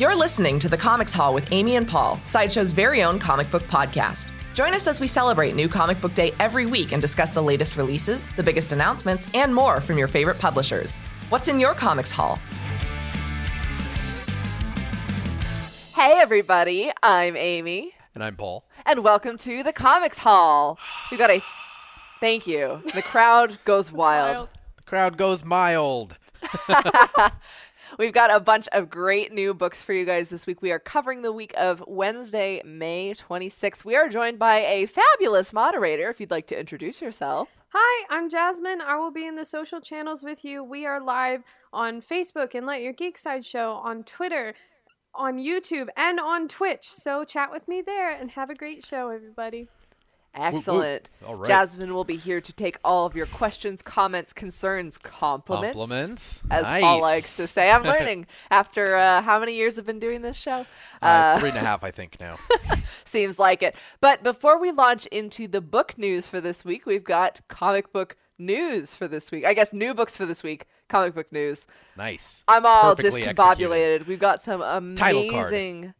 You're listening to the Comics Haul with Amy and Paul, Sideshow's very own comic book podcast. Join us as we celebrate New Comic Book Day every week and discuss the latest releases, the biggest announcements, and more from your favorite publishers. What's in your Comics Haul? Hey, everybody, I'm Amy, And I'm Paul. and welcome to the Comics Haul. We've got a thank you. The crowd goes wild. The crowd goes mild. We've got a bunch of great new books for you guys this week. We are covering the week of Wednesday, May 26th. We are joined by a fabulous moderator. If you'd like to introduce yourself. Hi, I'm Jasmine. I will be in the social channels with you. We are live on Facebook and Let Your Geek Side Show, on Twitter, on YouTube, and on Twitch. So chat with me there and have a great show, everybody. Excellent. All right. Jasmine will be here to take all of your questions, comments, concerns, compliments. Compliments. As Nice. Paul likes to say. I'm learning after uh, how many years have been doing this show? Uh, three and a half, I think, now. Seems like it. But before we launch into the book news for this week, we've got comic book news for this week. I guess new books for this week. Comic book news. Nice. I'm all Perfectly discombobulated. We've got some amazing,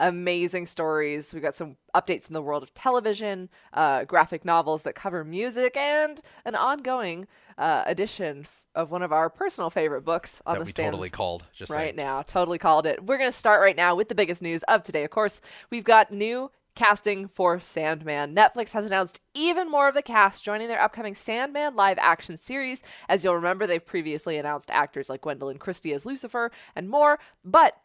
amazing stories. We've got some updates in the world of television, uh, graphic novels that cover music, and an ongoing uh, edition of one of our personal favorite books on that the we stand totally called. Just right saying. now. Totally called it. We're going to start right now with the biggest news of today. Of course, we've got new casting for Sandman. Netflix has announced even more of the cast joining their upcoming Sandman live action series. As you'll remember, they've previously announced actors like Gwendoline Christie as Lucifer and more, but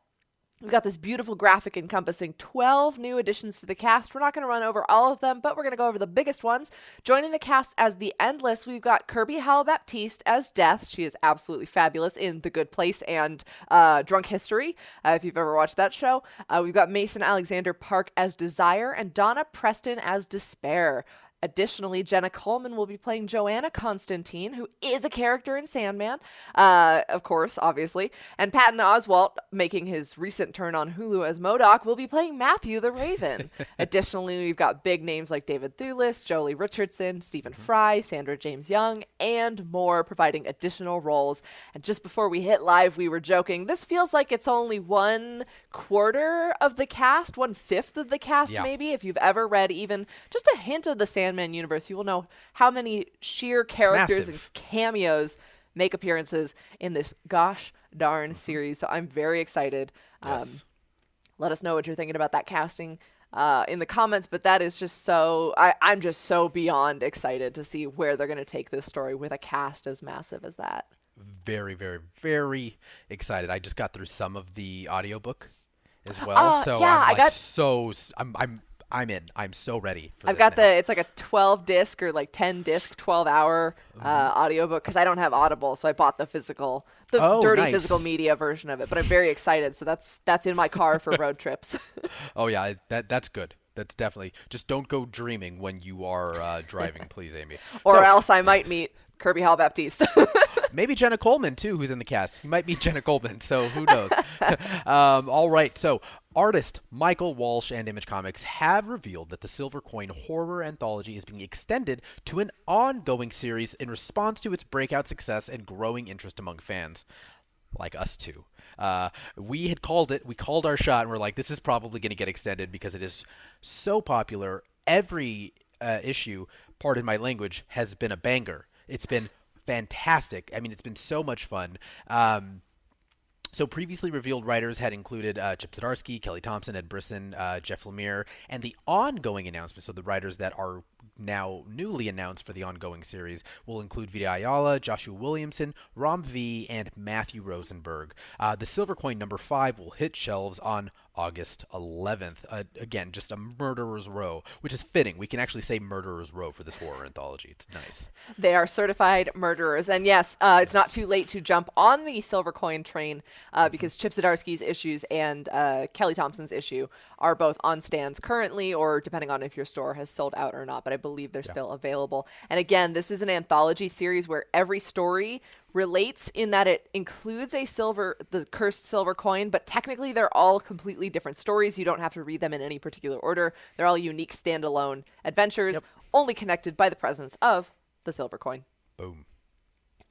We've got this beautiful graphic encompassing 12 new additions to the cast. We're not going to run over all of them, but we're going to go over the biggest ones. Joining the cast as the Endless, we've got Kirby Howell Baptiste as Death. She is absolutely fabulous in The Good Place and uh, Drunk History, uh, if you've ever watched that show. Uh, we've got Mason Alexander Park as Desire and Donna Preston as Despair. Additionally, Jenna Coleman will be playing Johanna Constantine, who is a character in Sandman, uh, of course, obviously. And Patton Oswalt, making his recent turn on Hulu as MODOK, will be playing Matthew the Raven. Additionally, we've got big names like David Thewlis, Joely Richardson, Stephen Fry, Sandra James Young, and more, providing additional roles. And just before we hit live, we were joking. This feels like it's only one quarter of the cast, one fifth of the cast, Yeah. maybe. If you've ever read even just a hint of the Sandman universe, you will know how many sheer characters and cameos make appearances in this gosh darn series. So I'm very excited. Um, Yes. let us know what you're thinking about that casting uh, in the comments. But that is just so I, I'm just so beyond excited to see where they're going to take this story with a cast as massive as that. very, very, very excited. I just got through some of the audiobook as well. Uh, so yeah, I'm I got- so I'm I'm I'm in. I'm so ready for I've got now. the it's like a 12 disc or like 10 disc 12 hour Mm-hmm. uh, audiobook because I don't have Audible, so I bought the physical, the Oh, dirty nice. physical media version of it. But I'm very excited, so that's that's in my car for road trips. Oh yeah, that that's good. That's definitely. Just don't go dreaming when you are uh, driving, please, Amy. or So- else I might meet Kirby Hall Baptiste. Maybe Jenna Coleman too, who's in the cast. You might meet Jenna Coleman, so who knows? um, all right, so artist Michael Walsh and Image Comics have revealed that the Silver Coin horror anthology is being extended to an ongoing series in response to its breakout success and growing interest among fans. Like us too. Uh, we had called it. We called our shot, and we're like, this is probably going to get extended because it is so popular. Every uh, issue, pardon my language, has been a banger. It's been fantastic. I mean, it's been so much fun. Um, so previously revealed writers had included uh, Chip Zdarsky, Kelly Thompson, Ed Brisson, uh, Jeff Lemire, and the ongoing announcements. of the writers that are now newly announced for the ongoing series will include Vita Ayala, Joshua Williamson, Ram V, and Matthew Rosenberg. Uh, the Silver Coin number five will hit shelves on August 11th. Uh, again, just a murderer's row, which is fitting. We can actually say murderer's row for this horror anthology. It's nice. They are certified murderers. And yes, uh, it's not too late to jump on the silver coin train uh, because Chip Zdarsky's issues and uh, Kelly Thompson's issue are both on stands currently, or depending on if your store has sold out or not. But I believe they're still available. And again, this is an anthology series where every story relates in that it includes a silver the cursed silver coin but technically they're all completely different stories. You don't have to read them in any particular order. They're all unique standalone adventures only connected by the presence of the silver coin. Boom.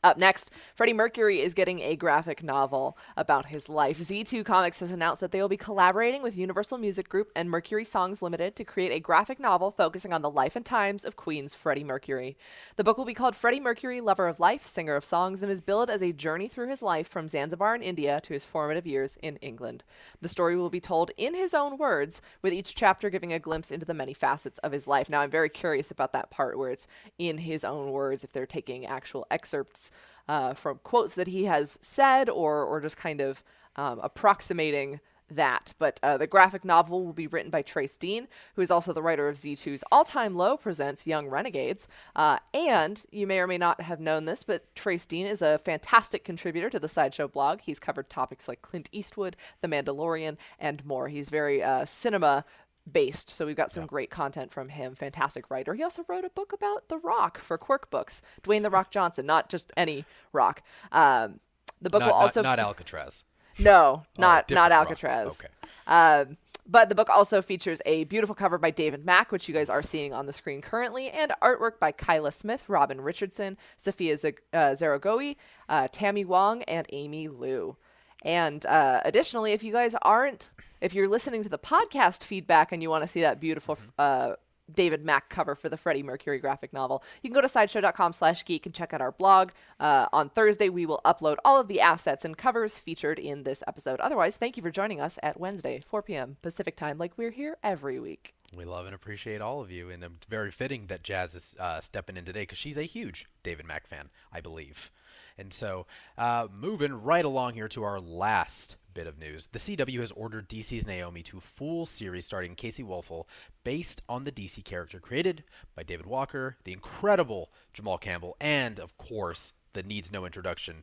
Up next, Freddie Mercury is getting a graphic novel about his life. Z2 Comics has announced that they will be collaborating with Universal Music Group and Mercury Songs Limited to create a graphic novel focusing on the life and times of Queen's Freddie Mercury. The book will be called Freddie Mercury, Lover of Life, Singer of Songs, and is billed as a journey through his life from Zanzibar in India to his formative years in England. The story will be told in his own words, with each chapter giving a glimpse into the many facets of his life. Now, I'm very curious about that part where it's in his own words, if they're taking actual excerpts uh, from quotes that he has said or, or just kind of um, approximating that. But uh, the graphic novel will be written by Trace Dean, who is also the writer of Z2's All Time Low presents Young Renegades. Uh, and you may or may not have known this, but Trace Dean is a fantastic contributor to the Sideshow blog. He's covered topics like Clint Eastwood, The Mandalorian, and more. He's very uh, cinema based. So we've got some yeah. great content from him. Fantastic writer. He also wrote a book about The Rock for Quirk Books. Dwayne The Rock Johnson, not just any Rock. Um, the book not, will also not, not Alcatraz. No, not oh, not Alcatraz. Okay. Um, but the book also features a beautiful cover by David Mack, which you guys are seeing on the screen currently, and artwork by Kyla Smith, Robin Richardson, Sophia Z- uh, Zaragoe, uh, Tammy Wong, and Amy Liu. And uh, additionally, if you guys aren't, if you're listening to the podcast feedback and you want to see that beautiful mm-hmm. uh, David Mack cover for the Freddie Mercury graphic novel, you can go to sideshow.com slash geek and check out our blog. Uh, on Thursday, we will upload all of the assets and covers featured in this episode. Otherwise, thank you for joining us at Wednesday, 4 p.m. Pacific time, like we're here every week. We love and appreciate all of you, and it's very fitting that Jazz is uh, stepping in today because she's a huge David Mack fan, I believe. And so, uh, moving right along here to our last bit of news. The CW has ordered DC's Naomi to full series starring Kaci Walfall, based on the DC character created by David Walker, the incredible Jamal Campbell, and, of course, the needs no introduction,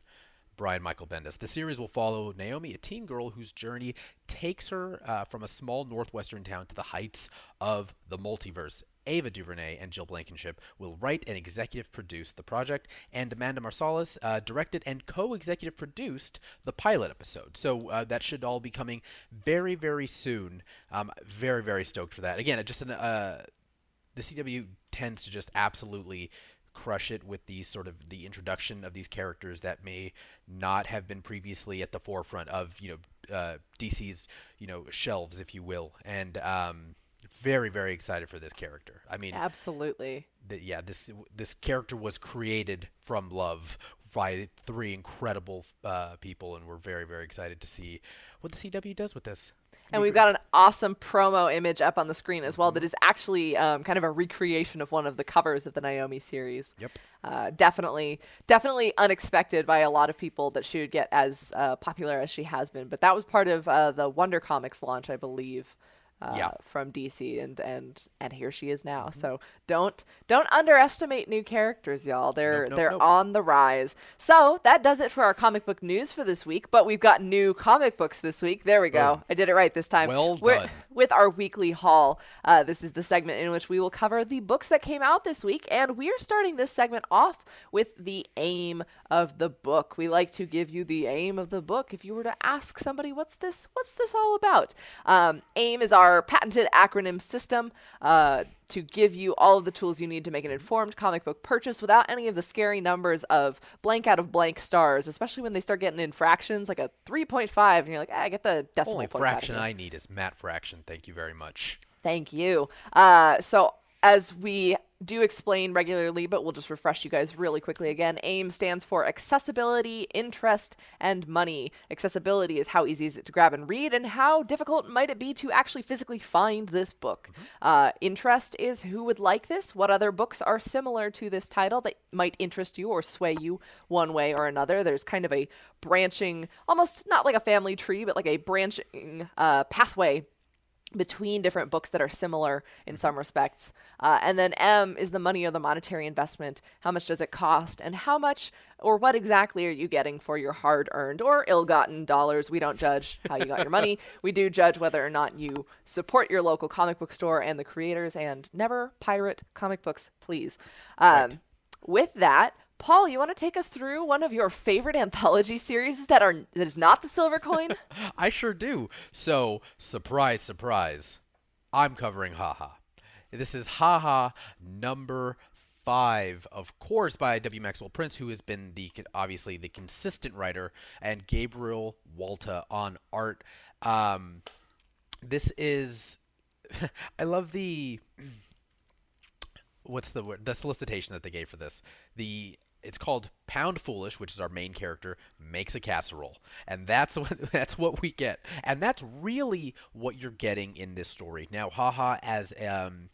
Brian Michael Bendis. The series will follow Naomi, a teen girl whose journey takes her uh, from a small northwestern town to the heights of the multiverse Ava DuVernay and Jill Blankenship will write and executive produce the project, and Amanda Marsalis uh, directed and co-executive produced the pilot episode. So uh, that should all be coming very, very soon. Um, very, very stoked for that. Again, just an, uh, the CW tends to just absolutely crush it with the sort of the introduction of these characters that may not have been previously at the forefront of you know uh, DC's you know shelves, if you will, and um, very very excited for this character. I mean, absolutely. The, yeah, this this character was created from love by three incredible uh, people, and we're very very excited to see what the CW does with this. And we've got an awesome promo image up on the screen as well mm-hmm. that is actually um, kind of a recreation of one of the covers of the Naomi series. Yep. Uh, definitely, definitely unexpected by a lot of people that she would get as uh, popular as she has been. But that was part of uh, the Wonder Comics launch, I believe uh, yeah. from DC, and and and here she is now. Mm-hmm. So don't don't underestimate new characters, y'all. They're nope, nope, they're nope. on the rise. So that does it for our comic book news for this week. But we've got new comic books this week. There we go. I did it right this time. Well We're, done. With our weekly haul, uh, this is the segment in which we will cover the books that came out this week, and we're starting this segment off with the aim of the book. We like to give you the aim of the book. If you were to ask somebody, "What's this? What's this all about?" Um, aim is our patented acronym system. Uh, to give you all of the tools you need to make an informed comic book purchase without any of the scary numbers of blank out of blank stars, especially when they start getting in fractions like a 3.5 and you're like, ah, I get the decimal Only fraction I need is Matt fraction. Thank you very much. Thank you. Uh, so as we do explain regularly, but we'll just refresh you guys really quickly again. AIM stands for accessibility, interest, and money. Accessibility is how easy is it to grab and read, and how difficult might it be to actually physically find this book. Mm-hmm. Uh, interest is who would like this, what other books are similar to this title that might interest you or sway you one way or another. There's kind of a branching, almost not like a family tree, but like a branching uh, pathway between different books that are similar in some respects. Uh, and then M is the money or the monetary investment. How much does it cost? And how much or what exactly are you getting for your hard earned or ill gotten dollars? We don't judge how you got your money. We do judge whether or not you support your local comic book store and the creators and never pirate comic books, please. Um, right. With that, Paul, you want to take us through one of your favorite anthology series that are that is not the Silver Coin? I sure do. So, surprise, surprise, I'm covering Haha. This is Haha number five, of course, by W. Maxwell Prince, who has been the obviously the consistent writer, and Gabriel Walta on art. Um, this is, I love the what's the word the solicitation that they gave for this the it's called Pound Foolish, which is our main character, makes a casserole, and that's what that's what we get, and that's really what you're getting in this story. Now, haha, as um,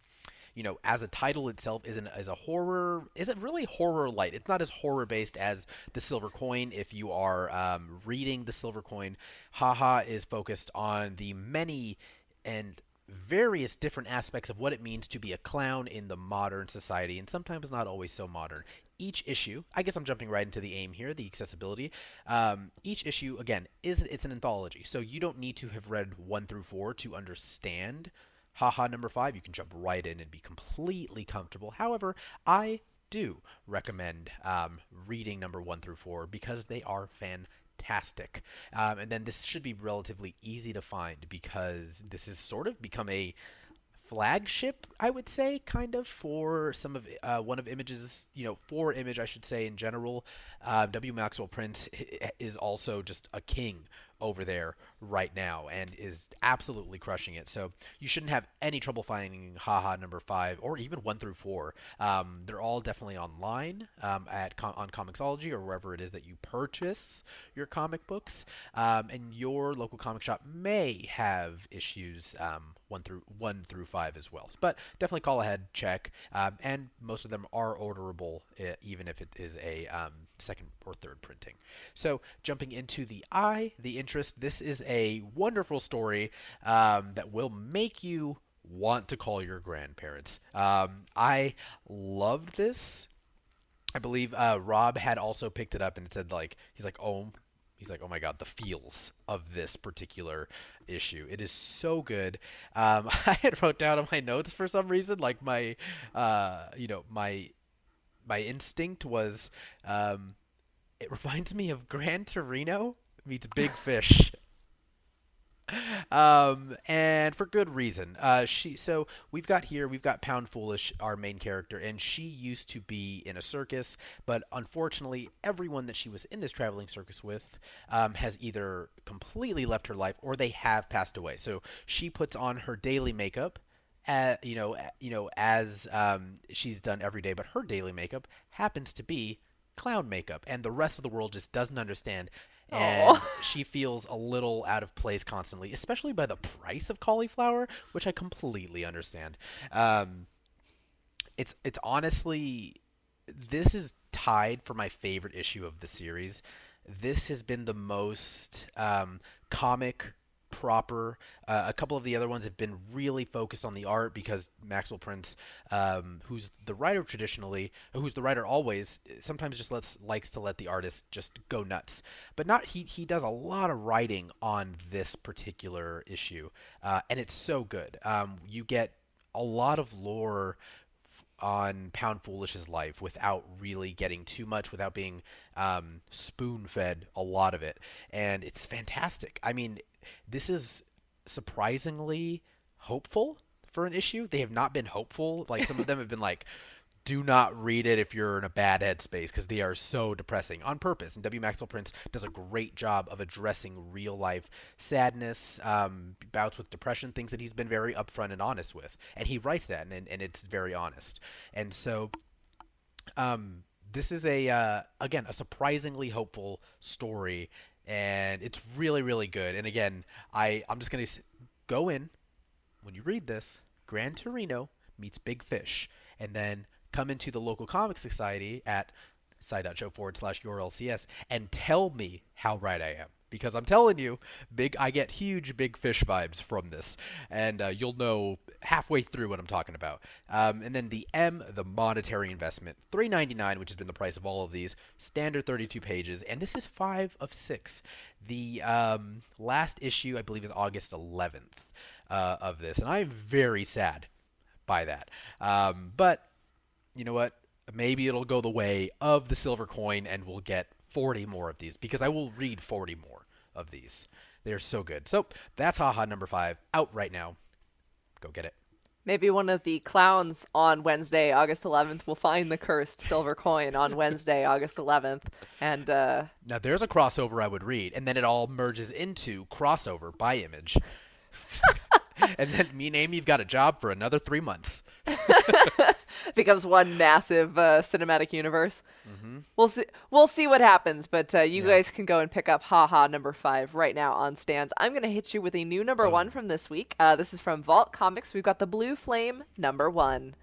you know, as a title itself isn't as a horror, isn't really horror light. It's not as horror based as the Silver Coin. If you are um, reading the Silver Coin, haha is focused on the many and various different aspects of what it means to be a clown in the modern society, and sometimes not always so modern. Each issue, I guess I'm jumping right into the aim here, the accessibility. Um, each issue, again, is it's an anthology, so you don't need to have read one through four to understand. Haha, number five, you can jump right in and be completely comfortable. However, I do recommend um, reading number one through four because they are fantastic fantastic. Um, and then this should be relatively easy to find because this has sort of become a flagship, I would say, kind of for some of uh, one of Image's, you know, for Image, I should say in general. Uh, w. Maxwell Prince is also just a king over there right now and is absolutely crushing it. So you shouldn't have any trouble finding Haha number five or even one through four. Um, they're all definitely online um, at on Comixology or wherever it is that you purchase your comic books. Um, and your local comic shop may have issues um, one through one through five as well. But definitely call ahead, check, um, and most of them are orderable, uh, even if it is a um, second or third printing. So jumping into the eye, the interest. This is a wonderful story um, that will make you want to call your grandparents. Um, I loved this. I believe uh, Rob had also picked it up and said like he's like oh he's like, oh my god, the feels of this particular issue. It is so good. Um, I had wrote down on my notes for some reason, like my, uh, you know, my, my instinct was, um, it reminds me of Gran Torino meets Big Fish um, and for good reason. Uh, she so we've got here we've got Pound Foolish, our main character, and she used to be in a circus, but unfortunately, everyone that she was in this traveling circus with um, has either completely left her life or they have passed away. So she puts on her daily makeup. Uh, you know, you know, as um, she's done every day, but her daily makeup happens to be clown makeup, and the rest of the world just doesn't understand and she feels a little out of place constantly, especially by the price of cauliflower, which I completely understand. Um, it's it's honestly this is tied for my favorite issue of the series. This has been the most um, comic proper. Uh, a couple of the other ones have been really focused on the art because Maxwell Prince, um, who's the writer traditionally, who's the writer always, sometimes just lets likes to let the artist just go nuts. But not he he does a lot of writing on this particular issue, uh, and it's so good. Um, you get a lot of lore on Pound Foolish's life without really getting too much, without being um, spoon fed a lot of it. And it's fantastic. I mean, this is surprisingly hopeful for an issue. They have not been hopeful. Like some of them have been like, do not read it if you're in a bad headspace because they are so depressing on purpose. And W. Maxwell Prince does a great job of addressing real life sadness, um, bouts with depression, things that he's been very upfront and honest with. And he writes that, and, and it's very honest. And so, um, this is a uh, again a surprisingly hopeful story and it's really really good. And again, I I'm just gonna go in when you read this. Gran Torino meets Big Fish, and then come into the local comic society at side.show forward slash your LCS and tell me how right I am because I'm telling you, big I get huge big fish vibes from this, and uh, you'll know halfway through what I'm talking about. Um, and then the M, the monetary investment, 3.99, which has been the price of all of these, standard 32 pages, and this is five of six. The um, last issue, I believe, is August 11th uh, of this, and I'm very sad by that. Um, but you know what? Maybe it'll go the way of the silver coin, and we'll get 40 more of these because I will read 40 more of these. They're so good. So that's haha number five out right now. Go get it. Maybe one of the clowns on Wednesday, August 11th, will find the cursed silver coin on Wednesday, August 11th, and uh, Now there's a crossover I would read, and then it all merges into crossover by image. and then me and Amy have got a job for another three months. becomes one massive uh, cinematic universe. We'll see. We'll see what happens, but uh, you Mm-hmm. Yeah. guys can go and pick up haha number five right now on stands. I'm gonna hit you with a new number one from this week. Uh, this is from Vault Comics. We've got the Blue Flame number one.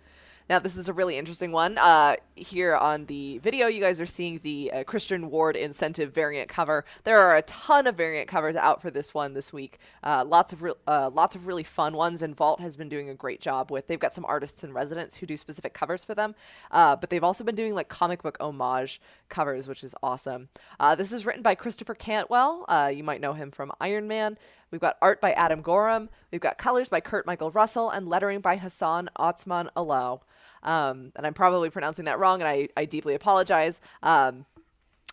Now, this is a really interesting one. Uh, here on the video, you guys are seeing the uh, Christian Ward incentive variant cover. There are a ton of variant covers out for this one this week. Uh, lots of re- uh, lots of really fun ones, and Vault has been doing a great job with. They've got some artists in residence who do specific covers for them, uh, but they've also been doing like comic book homage covers, which is awesome. Uh, this is written by Christopher Cantwell. You might know him from Iron Man. We've got art by Adam Gorham. We've got colors by Kurt Michael Russell and lettering by Hassan Otsmane-Elhaou. Um, and I'm probably pronouncing that wrong, and I, I deeply apologize. Um,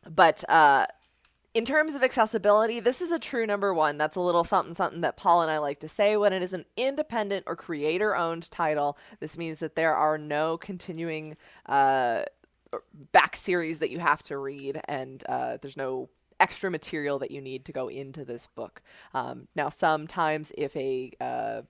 but uh, in terms of accessibility, this is a true number one. That's a little something something that Paul and I like to say. When it is an independent or creator owned title, this means that there are no continuing uh, back series that you have to read, and uh, there's no extra material that you need to go into this book. Um, now, sometimes if a uh,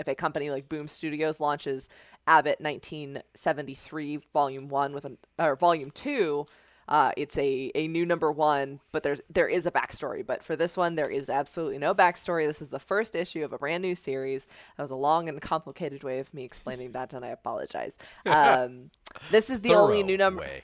if a company like Boom Studios launches Abbott 1973 Volume One with an or Volume Two, uh, it's a, a new number one, but there's there is a backstory. But for this one, there is absolutely no backstory. This is the first issue of a brand new series. That was a long and complicated way of me explaining that, and I apologize. Um, this is the only new number way.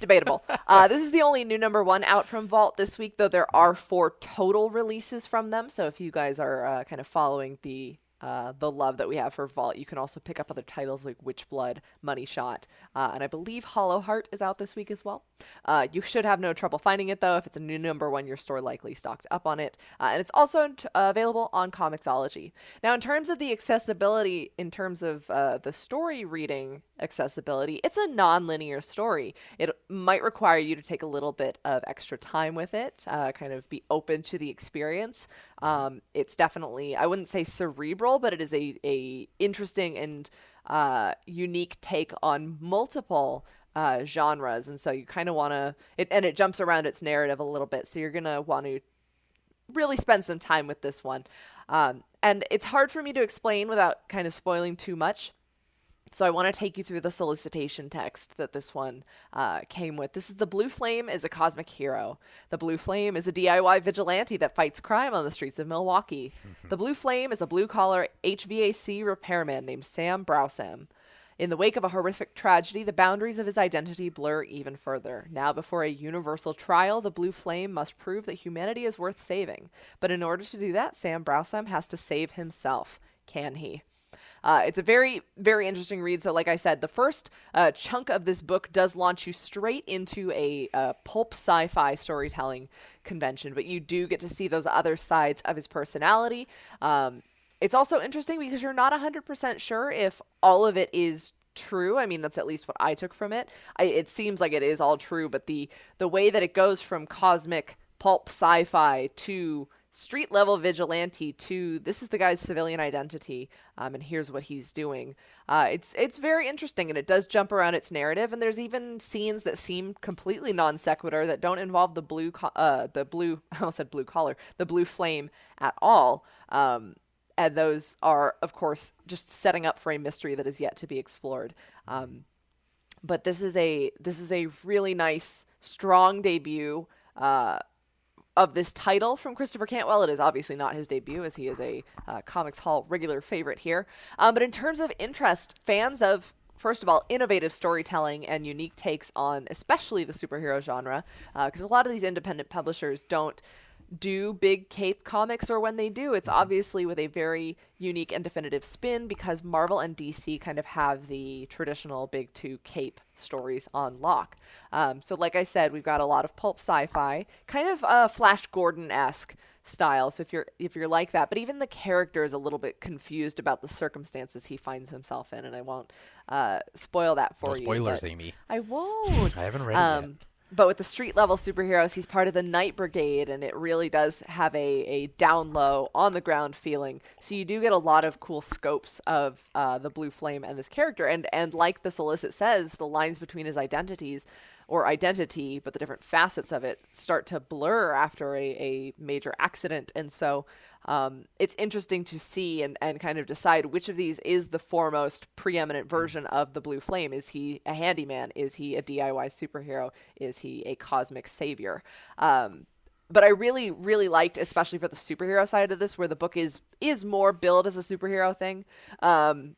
Debatable. Uh, this is the only new number one out from Vault this week, though there are four total releases from them. So if you guys are uh, kind of following the uh, the love that we have for Vault, you can also pick up other titles like Witchblood, Money Shot, uh, and I believe Hollow Heart is out this week as well. Uh, you should have no trouble finding it though. If it's a new number one, your store likely stocked up on it, uh, and it's also t- uh, available on Comixology. Now, in terms of the accessibility, in terms of uh, the story reading accessibility, it's a non-linear story. It might require you to take a little bit of extra time with it, uh, kind of be open to the experience. Um, it's definitely, I wouldn't say cerebral, but it is a, a interesting and uh, unique take on multiple uh, genres, and so you kind of want to, it, and it jumps around its narrative a little bit. So you're gonna want to really spend some time with this one. Um, and it's hard for me to explain without kind of spoiling too much. So I want to take you through the solicitation text that this one uh, came with. This is the Blue Flame is a cosmic hero. The Blue Flame is a DIY vigilante that fights crime on the streets of Milwaukee. the Blue Flame is a blue collar HVAC repairman named Sam Brausam. In the wake of a horrific tragedy, the boundaries of his identity blur even further. Now, before a universal trial, the Blue Flame must prove that humanity is worth saving. But in order to do that, Sam Brausam has to save himself. Can he? Uh, it's a very, very interesting read. So, like I said, the first uh, chunk of this book does launch you straight into a uh, pulp sci fi storytelling convention, but you do get to see those other sides of his personality. Um, it's also interesting because you're not 100% sure if all of it is true. I mean, that's at least what I took from it. I, it seems like it is all true, but the the way that it goes from cosmic pulp sci-fi to street level vigilante to this is the guy's civilian identity, um, and here's what he's doing. Uh, it's it's very interesting, and it does jump around its narrative. And there's even scenes that seem completely non sequitur that don't involve the blue co- uh, the blue I almost said blue collar the blue flame at all. Um, and those are, of course, just setting up for a mystery that is yet to be explored. Um, but this is a this is a really nice, strong debut uh, of this title from Christopher Cantwell. It is obviously not his debut, as he is a uh, Comics Haul regular favorite here. Um, but in terms of interest, fans of first of all, innovative storytelling and unique takes on especially the superhero genre, because a lot of these independent publishers don't do big cape comics or when they do it's obviously with a very unique and definitive spin because marvel and dc kind of have the traditional big two cape stories on lock. Um, so like i said we've got a lot of pulp sci-fi kind of uh, flash gordon-esque style so if you're if you're like that. But even the character is a little bit confused about the circumstances he finds himself in and i won't uh, spoil that for No you spoilers, Amy. i won't. I haven't read it um, but with the street level superheroes, he's part of the Night Brigade, and it really does have a, a down low, on the ground feeling. So you do get a lot of cool scopes of uh, the Blue Flame and this character. And, and like the solicit says, the lines between his identities or identity, but the different facets of it start to blur after a, a major accident. And so um, it's interesting to see and, and kind of decide which of these is the foremost preeminent version of the blue flame. Is he a handyman? Is he a DIY superhero? Is he a cosmic savior? Um, but I really, really liked, especially for the superhero side of this, where the book is is more billed as a superhero thing. Um,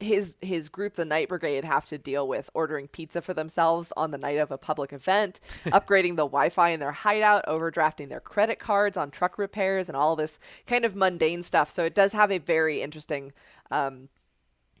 his his group, the Night Brigade, have to deal with ordering pizza for themselves on the night of a public event, upgrading the Wi-Fi in their hideout, overdrafting their credit cards on truck repairs, and all this kind of mundane stuff. So it does have a very interesting um,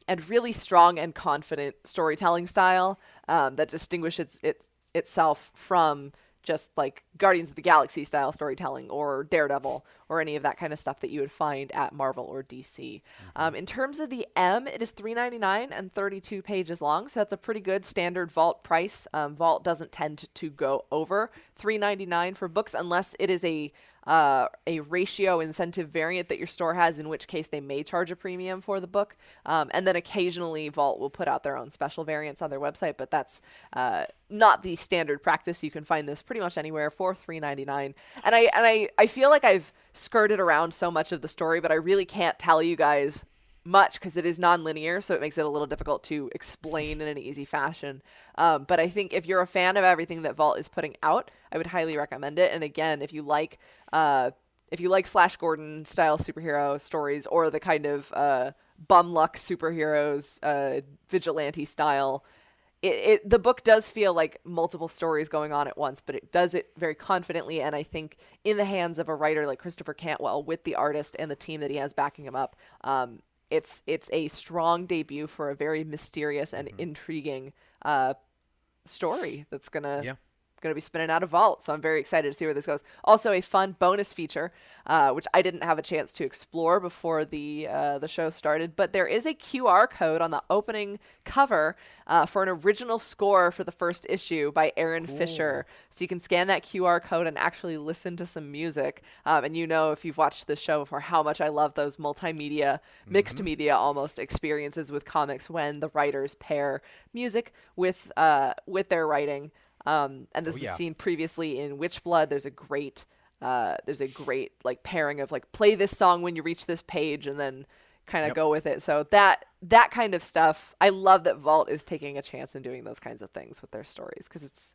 and really strong and confident storytelling style um, that distinguishes it, itself from just like Guardians of the Galaxy style storytelling or Daredevil or any of that kind of stuff that you would find at Marvel or DC. Mm-hmm. Um, in terms of the M, it is three ninety nine and thirty two pages long, so that's a pretty good standard Vault price. Um, Vault doesn't tend to go over three ninety nine for books unless it is a uh, a ratio incentive variant that your store has, in which case they may charge a premium for the book. Um, and then occasionally Vault will put out their own special variants on their website, but that's uh, not the standard practice. You can find this pretty much anywhere for three ninety nine. And I and I I feel like I've skirted around so much of the story, but I really can't tell you guys much because it is non-linear so it makes it a little difficult to explain in an easy fashion. Um, but i think if you're a fan of everything that vault is putting out i would highly recommend it. And again if you like uh, if you like flash gordon style superhero stories or the kind of uh, bum luck superheroes uh, vigilante style it, it the book does feel like multiple stories going on at once, but it does it very confidently, and I think in the hands of a writer like Christopher Cantwell, with the artist and the team that he has backing him up, um, it's it's a strong debut for a very mysterious and mm-hmm. intriguing uh, story that's gonna yeah going to be spinning out of vault so i'm very excited to see where this goes also a fun bonus feature uh, which i didn't have a chance to explore before the uh, the show started but there is a qr code on the opening cover uh, for an original score for the first issue by aaron cool. fisher so you can scan that qr code and actually listen to some music um, and you know if you've watched the show before how much i love those multimedia mixed mm-hmm. media almost experiences with comics when the writers pair music with uh, with their writing um, and this oh, yeah. is seen previously in Witchblood. There's a great uh, there's a great like pairing of like play this song when you reach this page and then kind of yep. go with it. So that that kind of stuff, I love that Vault is taking a chance and doing those kinds of things with their stories because it's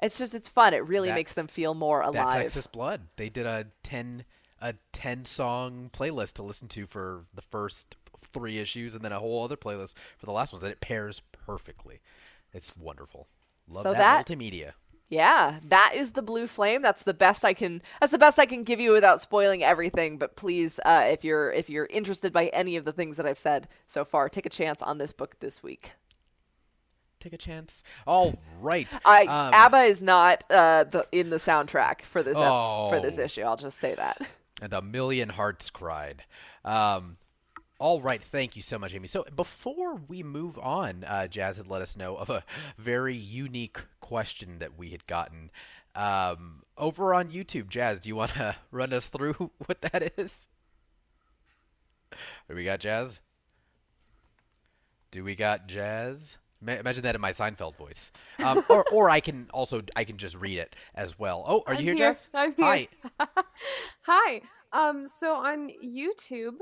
it's just it's fun. It really that, makes them feel more alive. That Texas Blood, they did a ten a ten song playlist to listen to for the first three issues, and then a whole other playlist for the last ones, and it pairs perfectly. It's wonderful. Love so that, that multimedia. Yeah, that is the blue flame. That's the best I can. That's the best I can give you without spoiling everything. But please, uh, if you're if you're interested by any of the things that I've said so far, take a chance on this book this week. Take a chance. All right. I, um, ABBA is not uh, the, in the soundtrack for this oh, ep- for this oh. issue. I'll just say that. And a million hearts cried. Um, all right, thank you so much, Amy. So before we move on, uh, Jazz had let us know of a very unique question that we had gotten um, over on YouTube. Jazz, do you want to run us through what that is? Do we got Jazz? Do we got Jazz? Imagine that in my Seinfeld voice, um, or or I can also I can just read it as well. Oh, are you here, here, Jess? I'm here. Hi. Hi. Um. So on YouTube,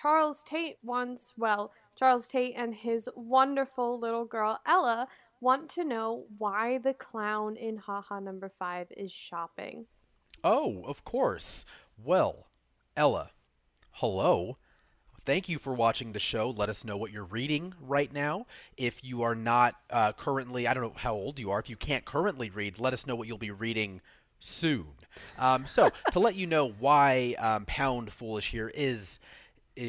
Charles Tate wants, well, Charles Tate and his wonderful little girl Ella want to know why the clown in Haha number 5 is shopping. Oh, of course. Well, Ella, hello. Thank you for watching the show. Let us know what you're reading right now. If you are not uh, currently, I don't know how old you are. If you can't currently read, let us know what you'll be reading soon. Um, so, to let you know why um, Pound Foolish here is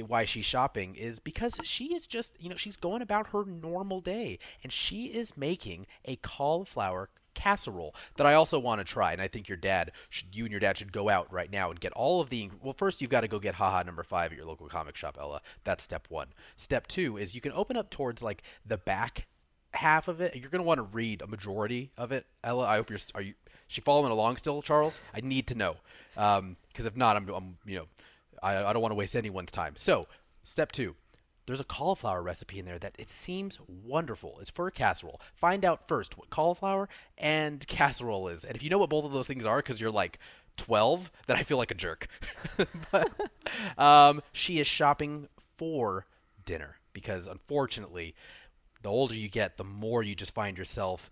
why she's shopping is because she is just you know she's going about her normal day and she is making a cauliflower casserole that I also want to try and I think your dad should you and your dad should go out right now and get all of the well first you've got to go get haha number 5 at your local comic shop Ella that's step 1 step 2 is you can open up towards like the back half of it. You're going to want to read a majority of it. Ella, I hope you're. Are you? She following along still, Charles? I need to know, because um, if not, I'm, I'm you know, I, I don't want to waste anyone's time. So, step two. There's a cauliflower recipe in there that it seems wonderful. It's for a casserole. Find out first what cauliflower and casserole is. And if you know what both of those things are, because you're like 12, then I feel like a jerk. but um, she is shopping for dinner because unfortunately, the older you get, the more you just find yourself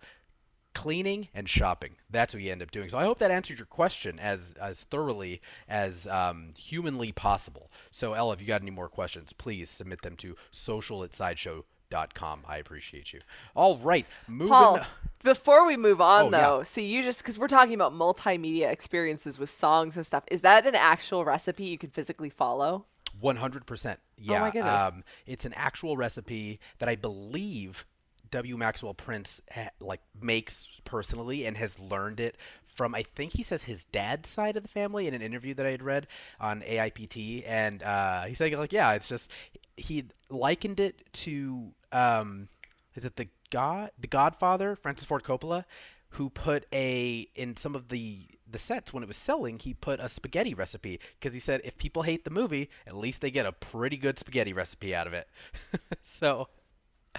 cleaning and shopping. That's what you end up doing. So I hope that answered your question as as thoroughly as um, humanly possible. So Ella, if you got any more questions, please submit them to social at sideshow.com. I appreciate you. All right, moving. Paul, before we move on Oh, yeah. though, so you just because we're talking about multimedia experiences with songs and stuff, is that an actual recipe you can physically follow? One hundred percent. Yeah. Oh my goodness. Um, it's an actual recipe that I believe W. Maxwell Prince like makes personally and has learned it from I think he says his dad's side of the family in an interview that I had read on AIPT, and uh, he's like, yeah, it's just he likened it to um, is it the God the Godfather Francis Ford Coppola who put a in some of the the sets when it was selling he put a spaghetti recipe. Because he said if people hate the movie at least they get a pretty good spaghetti recipe out of it. So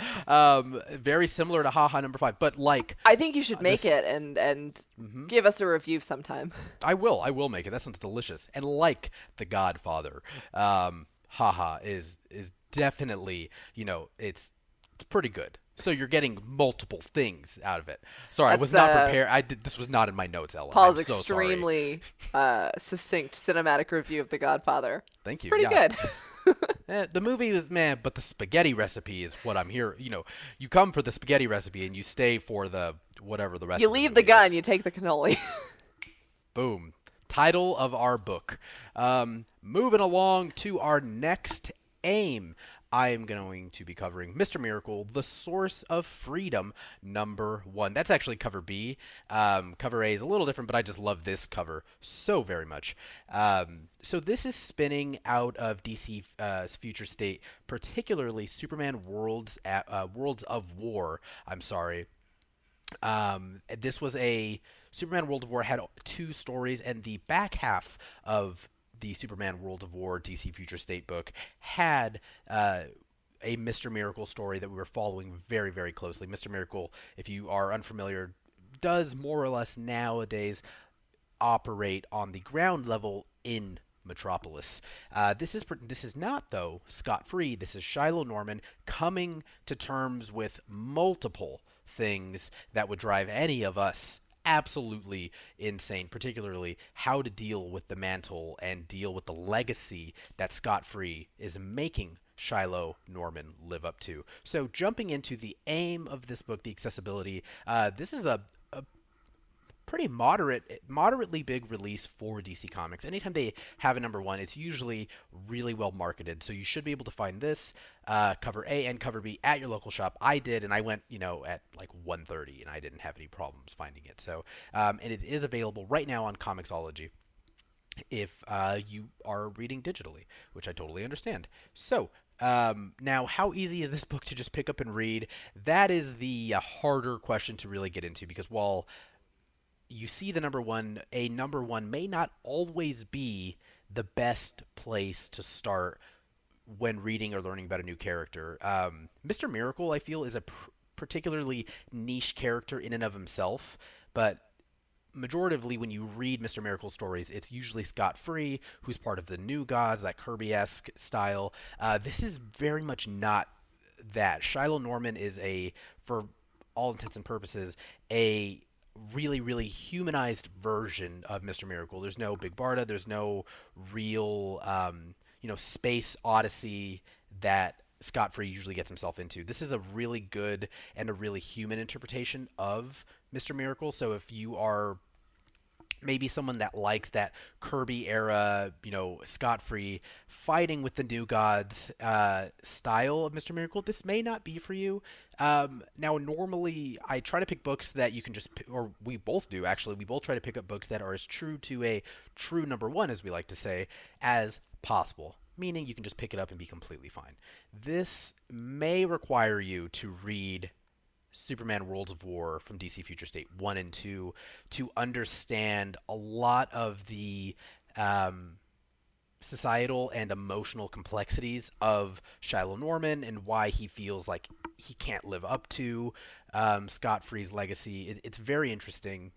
um very similar to haha number five but like I think you should make Uh, this- it and and Mm-hmm. give us a review sometime. I will. I will make it. That sounds delicious. And like The Godfather, um, haha is is definitely you know it's it's pretty good. So you're getting multiple things out of it. Sorry, I was not uh, prepared. I did. This was not in my notes, Ellen. Paul's I'm so sorry. extremely uh, succinct cinematic review of The Godfather. Thank you. Pretty yeah. good. Eh, the movie was man, but the spaghetti recipe is what I'm here. You know, you come for the spaghetti recipe and you stay for the whatever the rest. you leave the movie gun, you take the cannoli. Boom. Title of our book. Um, moving along to our next aim. I am going to be covering Mr. Miracle, The Source of Freedom, number one. That's actually cover B. Um, cover A is a little different, but I just love this cover so very much. Um, so this is spinning out of DC uh, Future State, particularly Superman Worlds, at, uh, Worlds of War. I'm sorry, um, this was a Superman World of War had two stories, and the back half of the Superman World of War DC Future State book had uh, a Mister Miracle story that we were following very, very closely. Mister Miracle, if you are unfamiliar, does more or less nowadays operate on the ground level in Metropolis. Uh, this is this is not though Scott Free. This is Shiloh Norman coming to terms with multiple things that would drive any of us absolutely insane. Particularly how to deal with the mantle and deal with the legacy that Scott free is making Shiloh Norman live up to. So jumping into the aim of this book, the accessibility. Uh, this is a, a pretty moderate, moderately big release for DC Comics. Anytime they have a number one, it's usually really well marketed. So you should be able to find this uh, cover A and cover B at your local shop. I did, and I went, you know, at like 1:30, and I didn't have any problems finding it. So, um, and it is available right now on Comixology if uh, you are reading digitally, which I totally understand. So, um, now, how easy is this book to just pick up and read? That is the uh, harder question to really get into because while you see the number one, a number one may not always be the best place to start when reading or learning about a new character. Um, Mr. Miracle, I feel, is a pr- particularly niche character in and of himself, but majoritively when you read Mr. Miracle stories, it's usually Scott Free, who's part of the New Gods, that Kirby-esque style. Uh, this is very much not that. Shiloh Norman is a, for all intents and purposes, a really, really humanized version of Mr. Miracle. There's no Big Barda. There's no real, um, you know, space odyssey that Scott Free usually gets himself into. This is a really good and a really human interpretation of Mr. Miracle. So if you are maybe someone that likes that Kirby era, you know, Scott Free fighting with the new gods uh, style of Mr. Miracle, this may not be for you. Um, now, normally I try to pick books that you can just, or we both do actually, we both try to pick up books that are as true to a true number one, as we like to say, as possible. Meaning you can just pick it up and be completely fine. This may require you to read Superman Worlds of War from DC Future State 1 and 2 to understand a lot of the um, societal and emotional complexities of Shiloh Norman and why he feels like he can't live up to um, Scott Free's legacy. It, it's very interesting.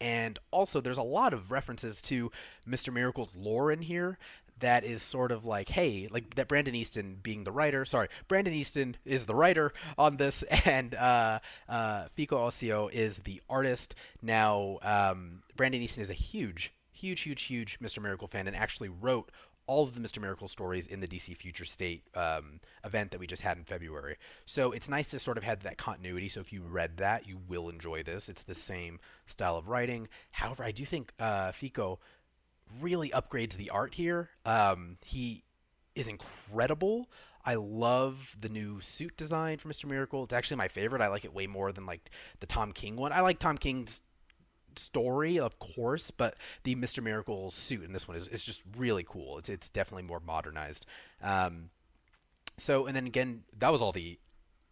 And also, there's a lot of references to Mr. Miracle's lore in here that is sort of like, hey, like that Brandon Easton being the writer. Sorry, Brandon Easton is the writer on this, and uh, uh, Fico Ossio is the artist. Now, um, Brandon Easton is a huge, huge, huge, huge Mr. Miracle fan and actually wrote all of the Mr. Miracle stories in the DC Future State um, event that we just had in February. So it's nice to sort of have that continuity. So if you read that, you will enjoy this. It's the same style of writing. However, I do think uh, Fico really upgrades the art here. Um, he is incredible. I love the new suit design for Mr. Miracle. It's actually my favorite. I like it way more than like the Tom King one. I like Tom King's story, of course, but the Mr. Miracle suit in this one is, is just really cool. It's it's definitely more modernized. Um, so and then again, that was all the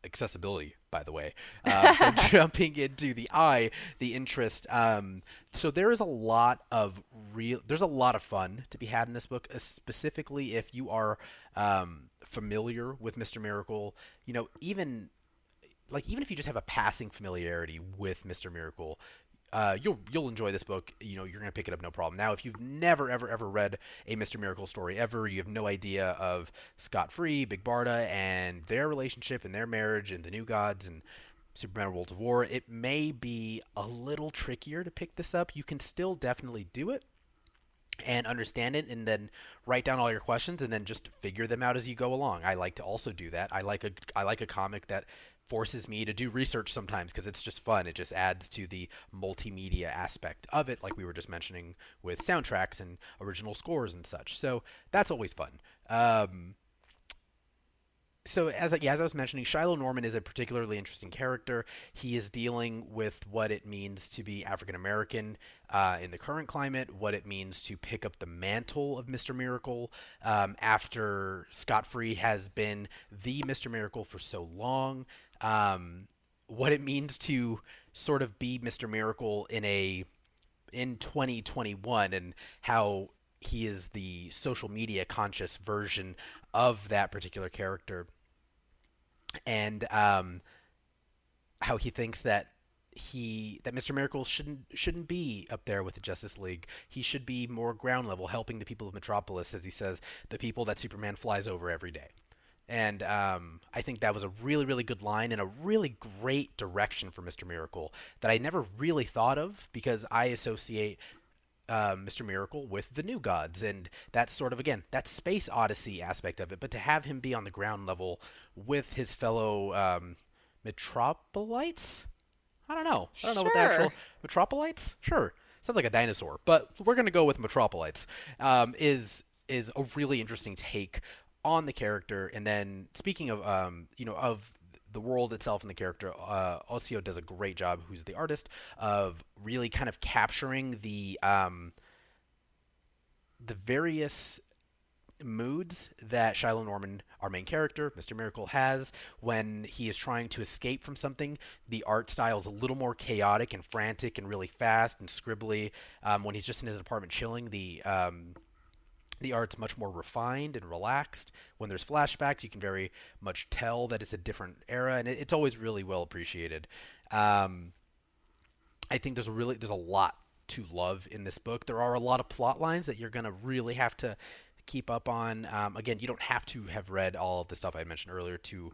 accessibility, by the way. Uh, so jumping into the eye, the interest. Um, so there is a lot of real. There's a lot of fun to be had in this book, uh, specifically if you are um, familiar with Mister Miracle. You know, even like even if you just have a passing familiarity with Mister Miracle, uh, you'll you'll enjoy this book. You know, you're gonna pick it up no problem. Now, if you've never ever ever read a Mister Miracle story ever, you have no idea of Scott Free, Big Barda, and their relationship and their marriage and the New Gods and Superman Worlds of War. It may be a little trickier to pick this up. You can still definitely do it and understand it and then write down all your questions and then just figure them out as you go along. I like to also do that. I like a I like a comic that forces me to do research sometimes because it's just fun. It just adds to the multimedia aspect of it, like we were just mentioning with soundtracks and original scores and such. So that's always fun. Um, so as yeah, as I was mentioning, Shiloh Norman is a particularly interesting character. He is dealing with what it means to be African American uh, in the current climate, what it means to pick up the mantle of Mister Miracle um, after Scott Free has been the Mister Miracle for so long um, what it means to sort of be Mr. Miracle in a in 2021 and how he is the social media conscious version of that particular character and um, how he thinks that he that Mr. Miracle shouldn't shouldn't be up there with the Justice League. He should be more ground level, helping the people of Metropolis, as he says, the people that Superman flies over every day. And um, I think that was a really, really good line and a really great direction for Mr. Miracle that I never really thought of because I associate uh, Mr. Miracle with the New Gods, and that's sort of again that space odyssey aspect of it. But to have him be on the ground level with his fellow um, Metropolites, I don't know. I don't know what the actual Metropolites. Sure, sounds like a dinosaur, but we're gonna go with Metropolites. Um, is is a really interesting take on the character. And then speaking of, um, you know, of the world itself and the character, uh, Ossio does a great job, who's the artist, of really kind of capturing the um, the various moods that Shiloh Norman, our main character, Mr. Miracle, has when he is trying to escape from something. The art style is a little more chaotic and frantic and really fast and scribbly. Um, when he's just in his apartment chilling, the um, the art's much more refined and relaxed. When there's flashbacks, you can very much tell that it's a different era, and it, it's always really well appreciated. Um, I think there's a really there's a lot to love in this book. There are a lot of plot lines that you're gonna really have to keep up on. Um, again, you don't have to have read all of the stuff I mentioned earlier to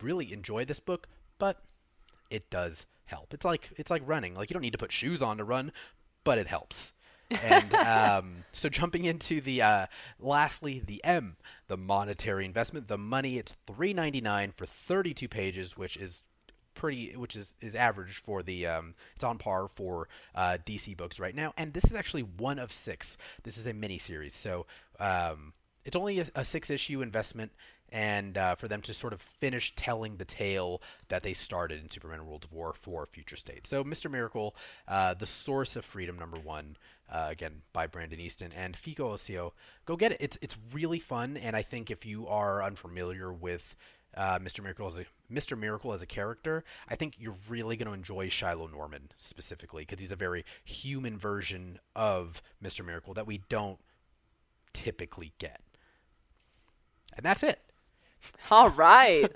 really enjoy this book, but it does help. It's like it's like running. Like you don't need to put shoes on to run, but it helps and um, so jumping into the uh, lastly the M, the monetary investment, the money. It's three ninety nine for thirty two pages, which is pretty, which is is average for the. Um, it's on par for uh, DC books right now, and this is actually one of six. This is a mini series, so um, it's only a, a six issue investment and uh, for them to sort of finish telling the tale that they started in Superman World of War for Future State. So, Mr. Miracle, uh, The Source of Freedom, number one, uh, again by Brandon Easton and Fico Ossio. Go get it. It's it's really fun, and I think if you are unfamiliar with uh, Mr. Miracle as a Mr. Miracle as a character, I think you're really going to enjoy Shiloh Norman specifically because he's a very human version of Mr. Miracle that we don't typically get. And that's it. All right.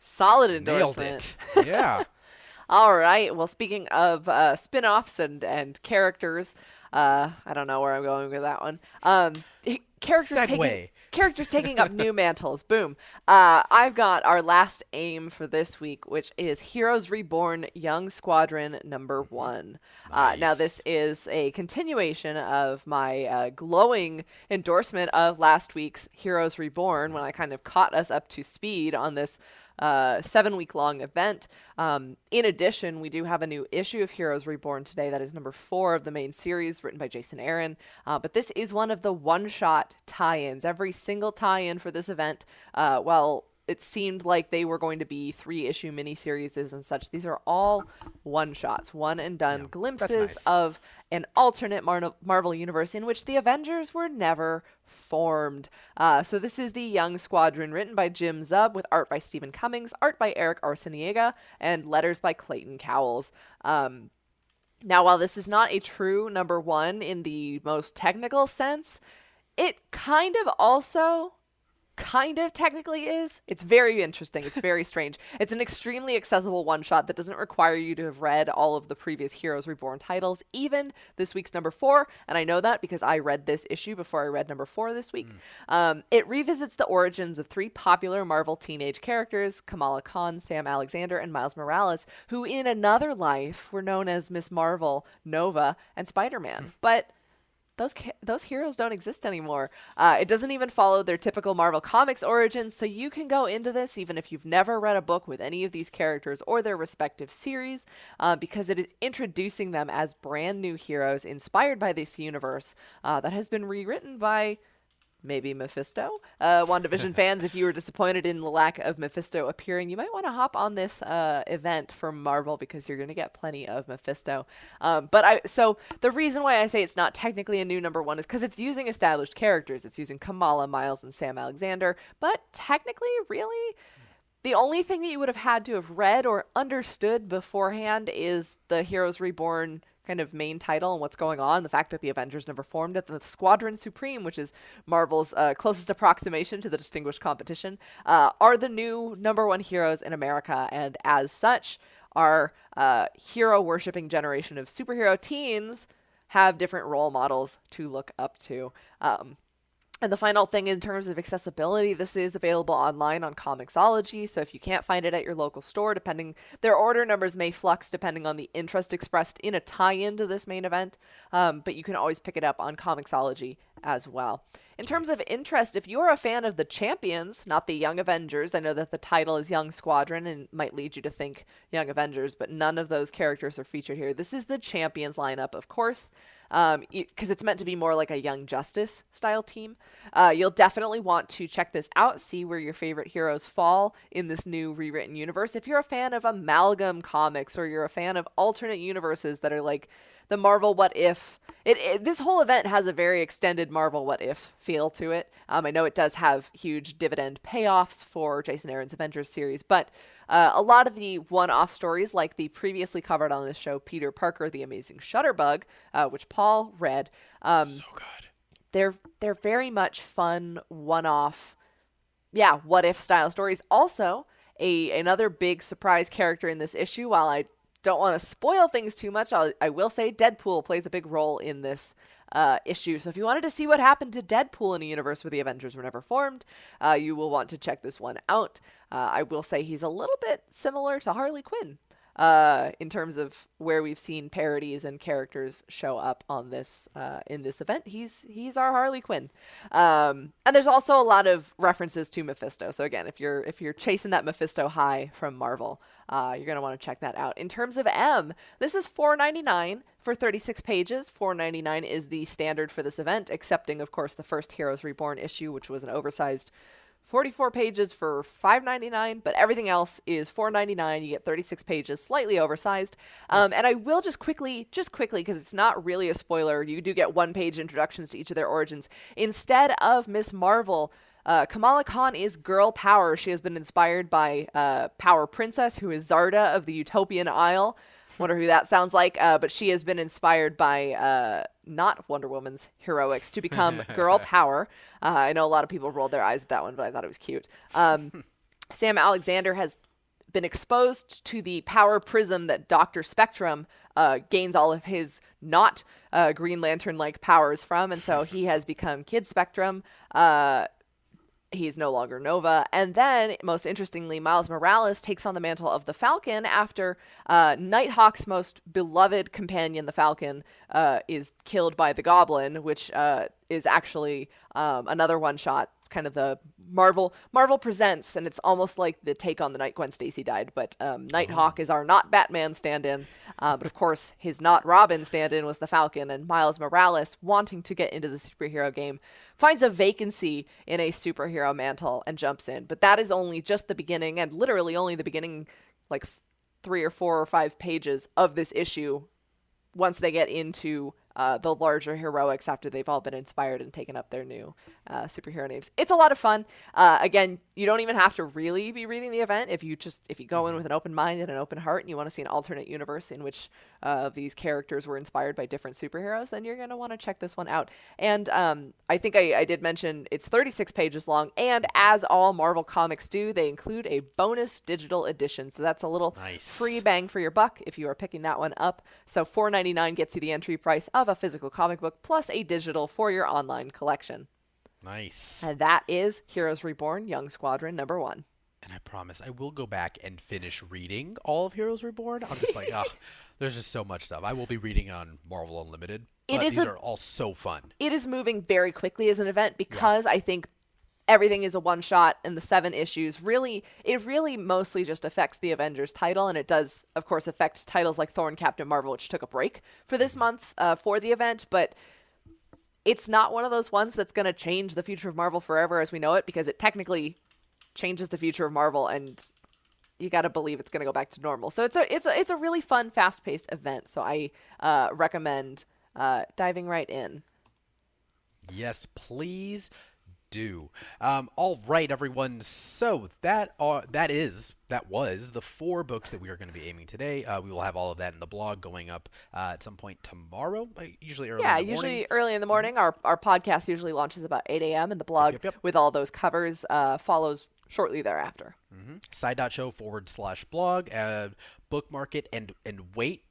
Solid Nailed endorsement. it. Yeah. All right. Well, speaking of uh, spin-offs and and characters, uh, I don't know where I'm going with that one. Um, characters taking characters taking up new mantles. Boom. Uh, I've got our last aim for this week, which is Heroes Reborn Young Squadron number one. Uh, now, this is a continuation of my uh, glowing endorsement of last week's Heroes Reborn when I kind of caught us up to speed on this uh, seven week long event. Um, in addition, we do have a new issue of Heroes Reborn today that is number four of the main series, written by Jason Aaron. Uh, but this is one of the one shot tie ins. Every single tie in for this event, uh, well, it seemed like they were going to be three issue miniseries and such. These are all one shots, one and done glimpses nice. of an alternate Mar- Marvel universe in which the Avengers were never formed. Uh, so this is the Young Squadron, written by Jim Zub, with art by Steven Cummings, art by Eric Arciniega, and letters by Clayton Cowles. Um, now, while this is not a true number one in the most technical sense, it kind of also kind of technically is. It's very interesting. It's very strange. It's an extremely accessible one shot that doesn't require you to have read all of the previous Heroes Reborn titles, even this week's number four. And I know that because I read this issue before I read number four this week. Um, it revisits the origins of three popular Marvel teenage characters Kamala Khan, Sam Alexander, and Miles Morales, who in another life were known as Miss Marvel, Nova, and Spider Man. But those those heroes don't exist anymore. Uh, it doesn't even follow their typical Marvel Comics origins, so you can go into this even if you've never read a book with any of these characters or their respective series, uh, because it is introducing them as brand new heroes inspired by this universe uh, that has been rewritten by maybe Mephisto. Uh, WandaVision fans, if you were disappointed in the lack of Mephisto appearing, you might want to hop on this uh, event from Marvel because you're going to get plenty of Mephisto. Um, but I, so the reason why I say it's not technically a new number one is because it's using established characters. It's using Kamala, Miles, and Sam Alexander. But technically, really, the only thing that you would have had to have read or understood beforehand is the Heroes Reborn kind of main title and what's going on. The fact that the Avengers never formed at the Squadron Supreme, which is Marvel's uh, closest approximation to the distinguished competition, uh, are the new number one heroes in America, and as such, our uh, hero worshipping generation of superhero teens have different role models to look up to. Um, and the final thing in terms of accessibility, this is available online on Comixology. So if you can't find it at your local store, depending their order numbers may flux depending on the interest expressed in a tie-in to this main event. Um, but you can always pick it up on Comixology as well. In terms of interest, if you're a fan of the Champions, not the Young Avengers, I know that the title is Young Squadron and might lead you to think Young Avengers, but none of those characters are featured here. This is the Champions lineup, of course, because um, it's meant to be more like a Young Justice style team. Uh, you'll definitely want to check this out, see where your favorite heroes fall in this new rewritten universe. If you're a fan of amalgam comics or you're a fan of alternate universes that are like the Marvel What If. It, it, this whole event has a very extended Marvel What If feel to it. Um, I know it does have huge dividend payoffs for Jason Aaron's Avengers series, but uh, a lot of the one-off stories, like the previously covered on this show, Peter Parker, the Amazing Shutterbug, uh, which Paul read, um, So good. they're they're very much fun one-off yeah what if style stories also a another big surprise character in this issue while i don't want to spoil things too much I'll, i will say deadpool plays a big role in this uh, issue. So if you wanted to see what happened to deadpool in a universe where the avengers were never formed uh, you will want to check this one out. Uh, i will say he's a little bit similar to harley quinn uh, in terms of where we've seen parodies and characters show up on this uh, in this event. He's he's our Harley Quinn, um, and there's also a lot of references to Mephisto. So again, if you're if you're chasing that Mephisto high from Marvel, uh, you're gonna want to check that out. In terms of M, this is 4.99 for 36 pages. 4.99 is the standard for this event, excepting of course the first Heroes Reborn issue, which was an oversized 44 pages for 5.99 but everything else is 4.99 you get 36 pages slightly oversized um, and i will just quickly just quickly because it's not really a spoiler you do get one page introductions to each of their origins instead of miss marvel Uh, Kamala Khan is girl power. She has been inspired by uh, Power Princess, who is Zarda of the Utopian Isle. Wonder who that sounds like. Uh, but she has been inspired by uh, not Wonder Woman's heroics to become girl power. Uh, I know a lot of people rolled their eyes at that one, but I thought it was cute. Um, Sam Alexander has been exposed to the power prism that Doctor Spectrum uh, gains all of his not uh, Green Lantern like powers from, and so he has become Kid Spectrum. Uh, he's no longer Nova. And then, most interestingly, Miles Morales takes on the mantle of the Falcon after uh, Nighthawk's most beloved companion, the Falcon, uh, is killed by the Goblin, which uh, is actually um, another one shot. It's kind of the Marvel Marvel presents, and it's almost like the take on the night Gwen Stacy died. But um, Nighthawk is our not Batman stand-in, uh, but of course his not Robin stand-in was the Falcon, and Miles Morales, wanting to get into the superhero game, finds a vacancy in a superhero mantle and jumps in. But that is only just the beginning, and literally only the beginning, like three or four or five pages of this issue. Once they get into uh, the larger heroics after they've all been inspired and taken up their new uh, superhero names. It's a lot of fun. Uh, again, you don't even have to really be reading the event if you just if you go in with an open mind and an open heart and you want to see an alternate universe in which uh, these characters were inspired by different superheroes, then you're gonna want to check this one out. And um, I think I, I did mention it's 36 pages long, and as all Marvel comics do, they include a bonus digital edition. So that's a little Nice. free bang for your buck if you are picking that one up. So 4.99 gets you the entry price of a physical comic book plus a digital for your online collection. Nice. And that is Heroes Reborn Young Squadron number 1. And I promise I will go back and finish reading all of Heroes Reborn. I'm just like, oh, there's just so much stuff. I will be reading on Marvel Unlimited. It is these a- are all so fun. It is moving very quickly as an event because I think everything is a one shot and the seven issues really it really mostly just affects the Avengers title and it does of course affect titles like Thor and Captain Marvel which took a break for this month uh, for the event but it's not one of those ones that's going to change the future of Marvel forever as we know it because it technically changes the future of Marvel and you got to believe it's going to go back to normal. So it's a it's a it's a really fun fast-paced event. So I uh, recommend uh, diving right in. Yes, please do. Um, all right, everyone. So that are that is that was the four books that we are going to be aiming today. Uh, we will have all of that in the blog going up uh, at some point tomorrow, usually early. Yeah, in the usually morning. early in the morning. Our our podcast usually launches about 8 a.m. and the blog yep, yep. with all those covers uh, follows shortly thereafter. side.show forward slash blog uh, bookmark it and and wait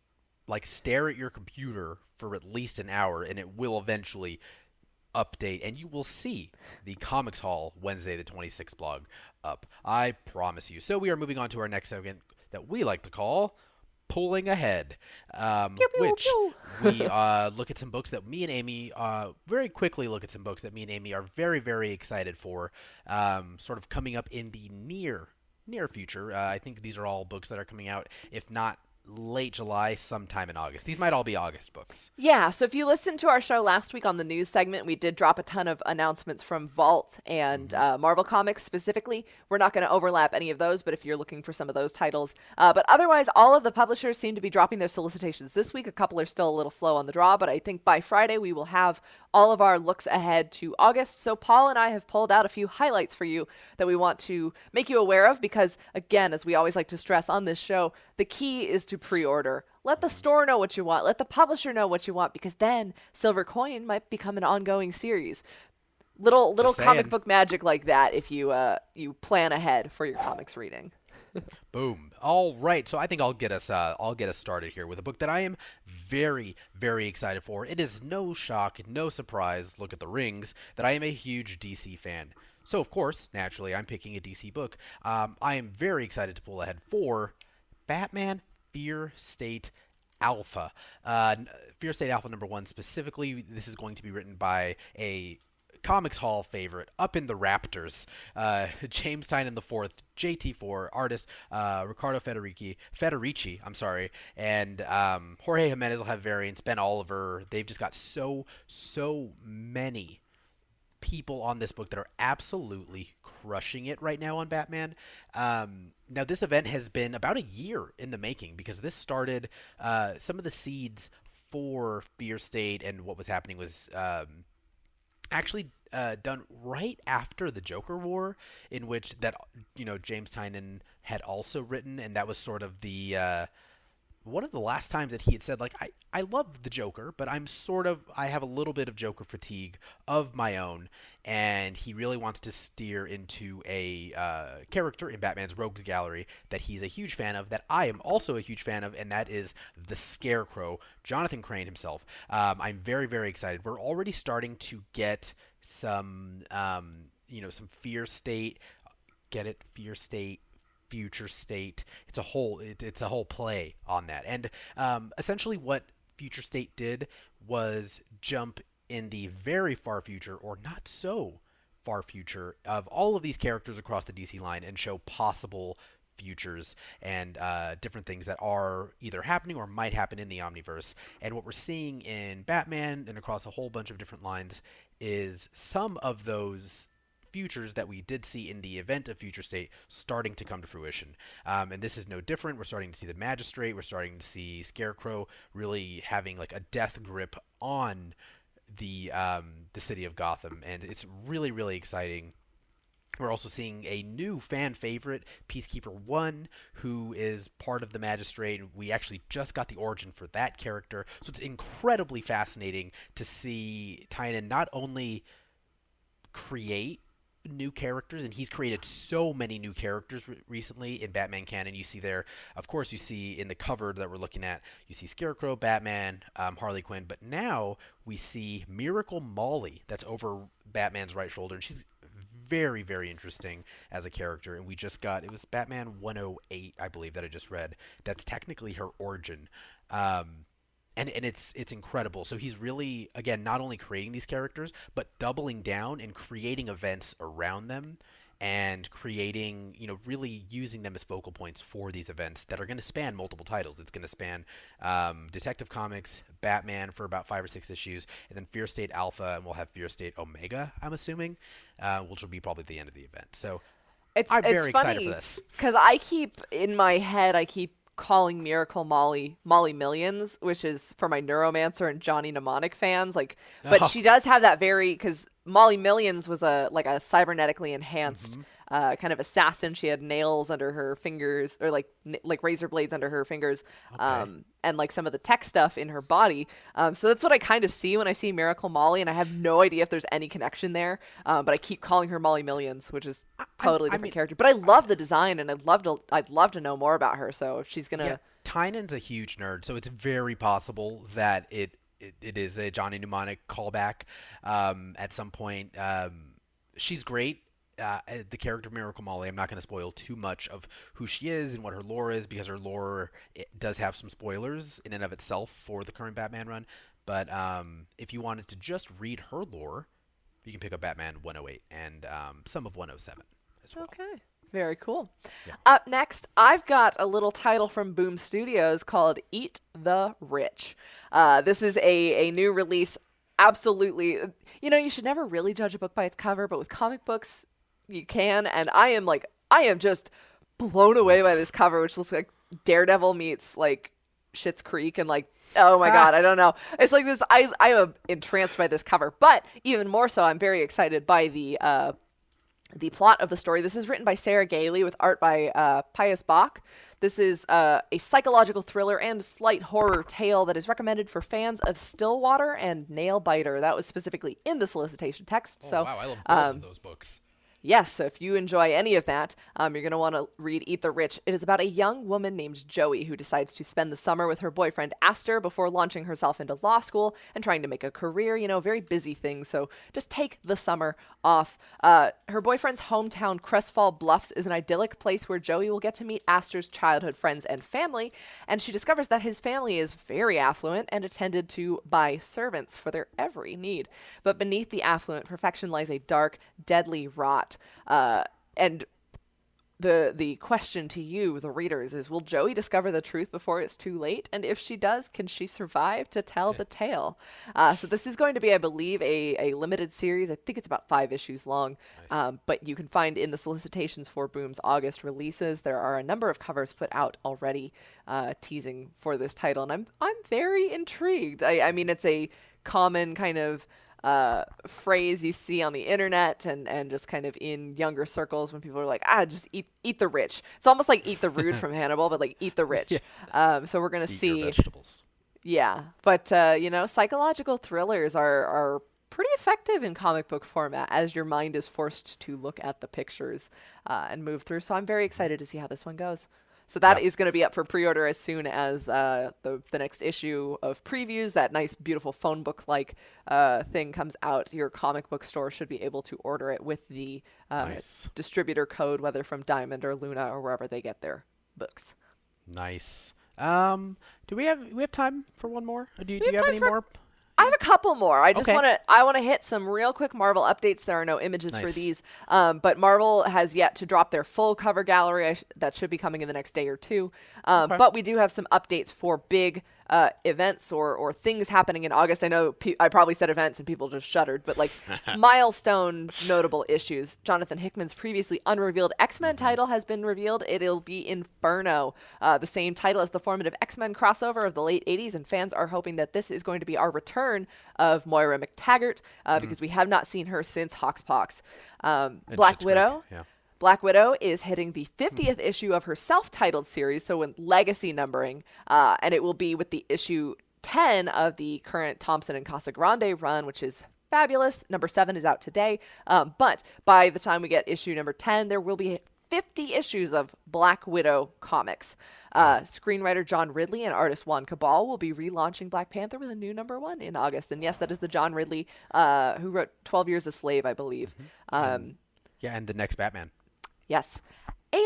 like stare at your computer for at least an hour and it will eventually update and you will see the comics haul wednesday the 26th blog up i promise you so we are moving on to our next segment that we like to call pulling ahead um, Pew, pew, which pew. we uh, look at some books that me and Amy uh, very quickly look at some books that me and Amy are very very excited for, um, sort of coming up in the near near future. Uh, I think these are all books that are coming out, if not late July, sometime in August. These might all be August books. Yeah, so if you listened to our show last week on the news segment, we did drop a ton of announcements from Vault and uh, Marvel Comics specifically. We're not going to overlap any of those, but if you're looking for some of those titles. Uh, but otherwise, all of the publishers seem to be dropping their solicitations this week. A couple are still a little slow on the draw, but I think by Friday we will have all of our looks ahead to August. So Paul and I have pulled out a few highlights for you that we want to make you aware of because, again, as we always like to stress on this show, the key is to pre order. Let the store know what you want, let the publisher know what you want, because then Silver Coin might become an ongoing series. Little little comic book magic like that if you uh you plan ahead for your comics reading. Boom. All right. So I think I'll get us uh, I'll get us started here with a book that I am very very excited for. It is no shock, no surprise. Look at the rings that I am a huge DC fan. So of course, naturally, I'm picking a DC book. Um, I am very excited to pull ahead for Batman Fear State Alpha. Uh, Fear State Alpha number one specifically. This is going to be written by a Comics Haul favorite up in the Raptors. Uh, James Tynion the fourth, JT4 artist, uh, Ricardo Federici, Federici, I'm sorry, and um, Jorge Jimenez will have variants. Ben Oliver. They've just got so so many people on this book that are absolutely crushing it right now on Batman. Um, now, this event has been about a year in the making because this started uh, some of the seeds for Fear State and what was happening was um, actually uh, done right after the Joker War, in which that you know James Tynion had also written, and that was sort of the uh, one of the last times that he had said like I I love the Joker, but I'm sort of I have a little bit of Joker fatigue of my own, and he really wants to steer into a uh, character in Batman's Rogues Gallery that he's a huge fan of, that I am also a huge fan of, and that is the Scarecrow, Jonathan Crane himself. Um, I'm very very excited. We're already starting to get some um, you know some fear state, get it fear state future state. It's a whole it, it's a whole play on that. And um, essentially, what future state did was jump in the very far future, or not so far future, of all of these characters across the DC line and show possible futures and uh, different things that are either happening or might happen in the omniverse. And what we're seeing in Batman and across a whole bunch of different lines is some of those futures that we did see in the event of Future State starting to come to fruition. Um, and this is no different. We're starting to see the Magistrate. We're starting to see Scarecrow really having like a death grip on the um, the city of Gotham, and it's really really exciting. We're also seeing a new fan favorite, Peacekeeper One, who is part of the Magistrate. We actually just got the origin for that character, so it's incredibly fascinating to see Tynion not only create new characters and he's created so many new characters re- recently in batman canon. You see there of course you see in the cover that we're looking at you see scarecrow batman um, harley quinn but now we see miracle molly that's over batman's right shoulder and she's very very interesting as a character. And we just got it was batman 108 i believe that i just read. That's technically her origin. Um, and and it's it's incredible. So he's really again not only creating these characters, but doubling down and creating events around them and creating, you know, really using them as focal points for these events that are going to span multiple titles. It's going to span um, Detective Comics, Batman for about five or six issues, and then Fear State Alpha, and we'll have Fear State Omega, I'm assuming, uh, which will be probably the end of the event. So It's I'm it's very excited for this. because I keep in my head I keep calling Miracle Molly Molly Millions, which is for my Neuromancer and Johnny Mnemonic fans. Like, but Oh. she does have that very because Molly Millions was a like a cybernetically enhanced. Uh, kind of assassin. She had nails under her fingers, or like n- like razor blades under her fingers, um, and like some of the tech stuff in her body. Um, so that's what I kind of see when I see Miracle Molly, and I have no idea if there's any connection there. Uh, but I keep calling her Molly Millions, which is totally I different mean- character. But I love the design, and I'd love to I'd love to know more about her. So if she's gonna, Yeah, Tynion's a huge nerd, so it's very possible that it it, it is a Johnny Mnemonic callback um, at some point. Um, she's great. Uh, the character of Miracle Molly. I'm not going to spoil too much of who she is and what her lore is because her lore it does have some spoilers in and of itself for the current Batman run. But um, if you wanted to just read her lore, you can pick up Batman 108 and um, some of 107 as well. Okay. Very cool. Up next, I've got a little title from Boom Studios called Eat the Rich. Uh, this is a, a new release. Absolutely. You know, you should never really judge a book by its cover, but with comic books, you can. And I am like, I am just blown away by this cover, which looks like Daredevil meets like Schitt's Creek and like oh my god, I don't know. It's like this. I I am entranced by this cover, but even more so, I'm very excited by the uh, the plot of the story. This is written by Sarah Gailey with art by uh, Pius Bak. This is uh, a psychological thriller and slight horror tale that is recommended for fans of Stillwater and Nail Biter. That was specifically in the solicitation text. so Oh, wow, I love both um, of those books. Yes, so if you enjoy any of that, um, you're going to want to read Eat the Rich. It is about a young woman named Joey who decides to spend the summer with her boyfriend Aster before launching herself into law school and trying to make a career. You know, very busy thing, so just take the summer off. Uh, her boyfriend's hometown, Crestfall Bluffs, is an idyllic place where Joey will get to meet Aster's childhood friends and family, and she discovers that his family is very affluent and attended to by servants for their every need. But beneath the affluent perfection lies a dark, deadly rot. Uh, and the the question to you, the readers, is: Will Joey discover the truth before it's too late? And if she does, can she survive to tell the tale? Uh, so this is going to be, I believe, a, a limited series. I think it's about five issues long. Um, but you can find in the solicitations for Boom's August releases, there are a number of covers put out already, uh, teasing for this title, and I'm I'm very intrigued. I, I mean, it's a common kind of uh, phrase you see on the internet and, and just kind of in younger circles when people are like, ah, just eat eat the rich. It's almost like eat the rude from Hannibal, but like eat the rich. Um, so we're gonna Eat see, vegetables. yeah. But uh, you know, psychological thrillers are are pretty effective in comic book format as your mind is forced to look at the pictures uh, and move through. So I'm very excited to see how this one goes. So that is Yeah. going to be up for pre-order as soon as uh, the the next issue of previews. That nice, beautiful phone book like uh, thing comes out. Your comic book store should be able to order it with the um, Nice. distributor code, whether from Diamond or Lunar or wherever they get their books. Nice. Um, do we have we have time for one more? Or do, you- do have you have any for- more? I have a couple more. I just Okay. want to I want to hit some real quick Marvel updates. There are no images for these, um, but Marvel has yet to drop their full cover gallery. I sh- that should be coming in the next day or two. Um, Okay. But we do have some updates for big uh, events or or things happening in August. I know pe- I probably said events and people just shuddered, but like milestone notable issues. Jonathan Hickman's previously unrevealed X Men title has been revealed. It'll be Inferno, uh, the same title as the formative X Men crossover of the late 80s, and fans are hoping that this is going to be our return of Moira MacTaggert uh, because we have not seen her since Hoxpox. Um, Black Widow. Yeah. Black Widow is hitting the 50th issue of her self titled series, so in legacy numbering, uh, and it will be with the issue 10 of the current Thompson and Casagrande run, which is fabulous. Number 7 is out today, um, but by the time we get issue number 10, there will be 50 issues of Black Widow comics. Uh, screenwriter John Ridley and artist Juann Cabal will be relaunching Black Panther with a new number one in August. And yes, that is the John Ridley uh, who wrote 12 Years a Slave, I believe. Um, Yeah, and the next Batman. Yes.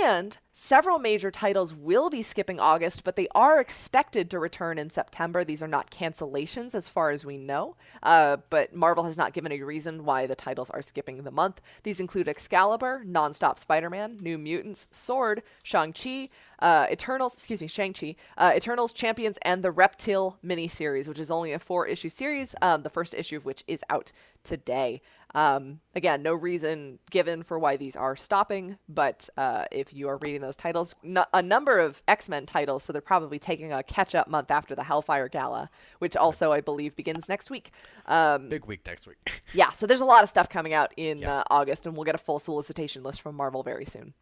And several major titles will be skipping August, but they are expected to return in September. These are not cancellations as far as we know, uh, but Marvel has not given a reason why the titles are skipping the month. These include Excalibur, Nonstop Spider Man, New Mutants, Sword, Shang-Chi, uh, Eternals, excuse me, Shang-Chi, uh, Eternals, Champions, and the Reptile miniseries, which is only a four issue series, um, the first issue of which is out today. Um, again, no reason given for why these are stopping, but uh, if you are reading those titles, n- a number of X Men titles, so they're probably taking a catch up month after the Hellfire Gala, which also, I believe, begins next week. Um, Big week next week. yeah, so there's a lot of stuff coming out in Yeah. uh, August, and we'll get a full solicitation list from Marvel very soon.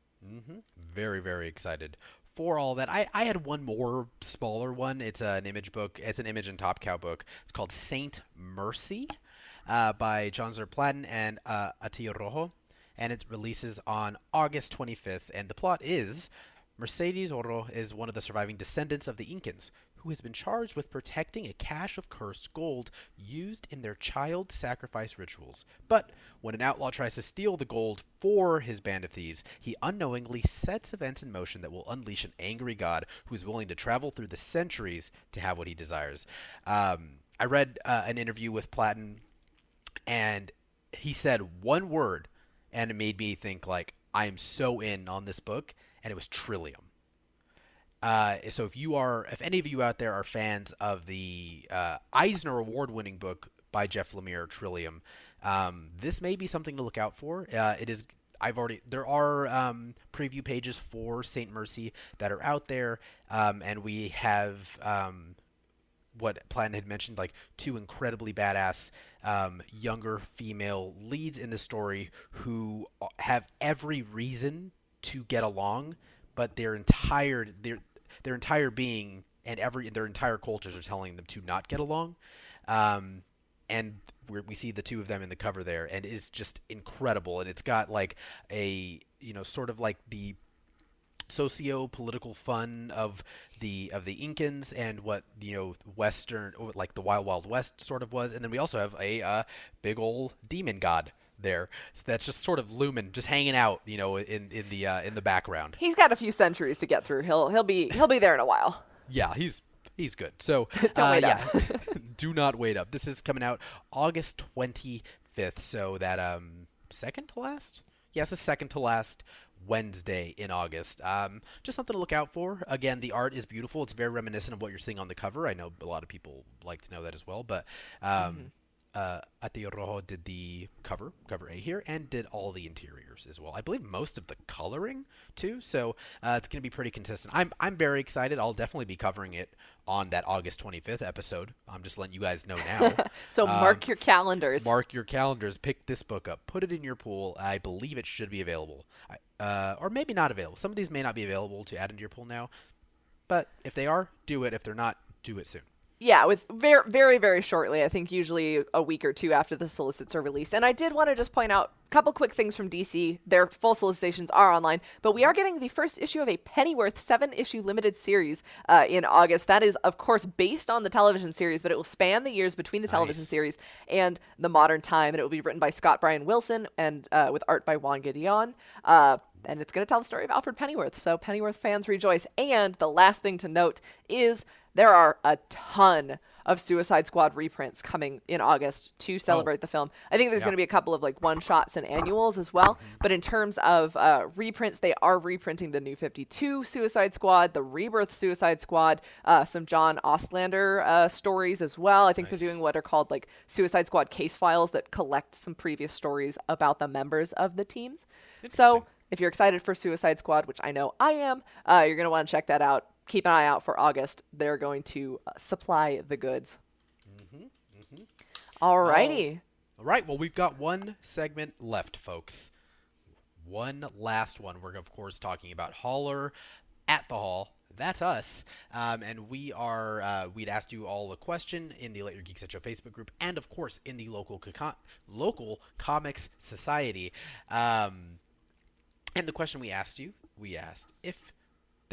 very very excited for all that. I, I had one more smaller one. It's an image book. It's an image and top cow book. It's called Saint Mercy, uh, by John Zerplatten and uh, Atilio Rojo, and it releases on August 25th. And the plot is Mercedes Oro is one of the surviving descendants of the Incans, who has been charged with protecting a cache of cursed gold used in their child sacrifice rituals. But when an outlaw tries to steal the gold for his band of thieves, he unknowingly sets events in motion that will unleash an angry god who is willing to travel through the centuries to have what he desires. Um, I read uh, an interview with Platten, and he said one word, and it made me think like I am so in on this book, and it was Trillium. Uh, so if you are, if any of you out there are fans of the uh, Eisner Award-winning book by Jeff Lemire, Trillium, um, this may be something to look out for. Uh, it is. I've already. There are um, preview pages for Saint Mercy that are out there, um, and we have um, what Platten had mentioned, like two incredibly badass um, younger female leads in the story who have every reason to get along, but their entire their their entire being and every their entire cultures are telling them to not get along. Um, and we see the two of them in the cover there, and it's just incredible. And it's got like a you know sort of like the socio-political fun of the of the Incans and what you know Western like the Wild Wild West sort of was, and then we also have a uh, big old demon god there. So that's just sort of looming, just hanging out, you know, in in the uh, in the background. He's got a few centuries to get through. He'll he'll be he'll be there in a while. Yeah, he's he's good. So Don't uh, wait up. yeah, do not wait up. This is coming out August twenty fifth. So that um second to last. Yes, the second to last Wednesday in August. Um, just something to look out for. Again, the art is beautiful. It's very reminiscent of what you're seeing on the cover. I know a lot of people like to know that as well, but um, uh, Ati Rojo did the cover, cover A here, and did all the interiors as well. I believe most of the coloring too. So uh, it's going to be pretty consistent. I'm I'm very excited. I'll definitely be covering it on that August 25th episode. I'm just letting you guys know now. So mark your calendars. Mark your calendars. Pick this book up. Put it in your pool. I believe it should be available, I- uh, or maybe not available. Some of these may not be available to add into your pool now, but if they are, do it. If they're not, do it soon. Yeah, with very, very, very shortly. I think usually a week or two after the solicits are released. And I did want to just point out couple quick things from DC. Their full solicitations are online, but we are getting the first issue of a Pennyworth seven issue limited series uh, in August. That is, of course, based on the television series, but it will span the years between the television Nice. series and the modern time. And it will be written by Scott Bryan Wilson and uh, with art by Juan Gedeon. Uh, and it's going to tell the story of Alfred Pennyworth. So Pennyworth fans rejoice. And the last thing to note is there are a ton of Suicide Squad reprints coming in August to celebrate the film. I think there's Yeah. going to be a couple of like one shots and annuals as well. But in terms of uh, reprints, they are reprinting the New 52 Suicide Squad, the Rebirth Suicide Squad, uh, some John Ostrander uh, stories as well. I think Nice. they're doing what are called like Suicide Squad case files that collect some previous stories about the members of the teams. So if you're excited for Suicide Squad, which I know I am, uh, you're going to want to check that out. Keep an eye out for August. They're going to uh, supply the goods. Alrighty. All right. Well, we've got one segment left, folks. One last one. We're of course talking about Holler at the Haul. That's us, um, and we are. Uh, we'd asked you all a question in the Let Your Geek Sideshow Facebook group, and of course in the local co- local comics society. Um, and the question we asked you, we asked if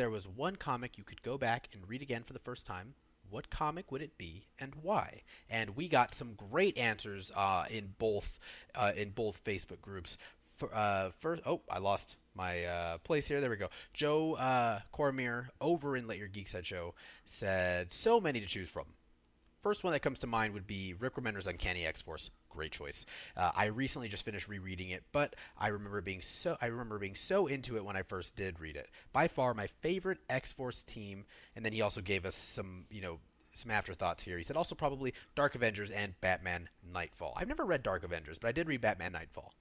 there was one comic you could go back and read again for the first time, what comic would it be and why? And we got some great answers uh, in both uh, in both Facebook groups. For, uh, first, oh, I lost my uh, place here. There we go. Joe uh, Cormier over in Let Your Geek Sideshow said so many to choose from. First one that comes to mind would be Rick Remender's Uncanny X Force. Great choice. Uh, I recently just finished rereading it, but I remember being so I remember being so into it when I first did read it. By far my favorite X Force team. And then he also gave us some you know some afterthoughts here. He said also probably Dark Avengers and Batman Nightfall. I've never read Dark Avengers, but I did read Batman Nightfall.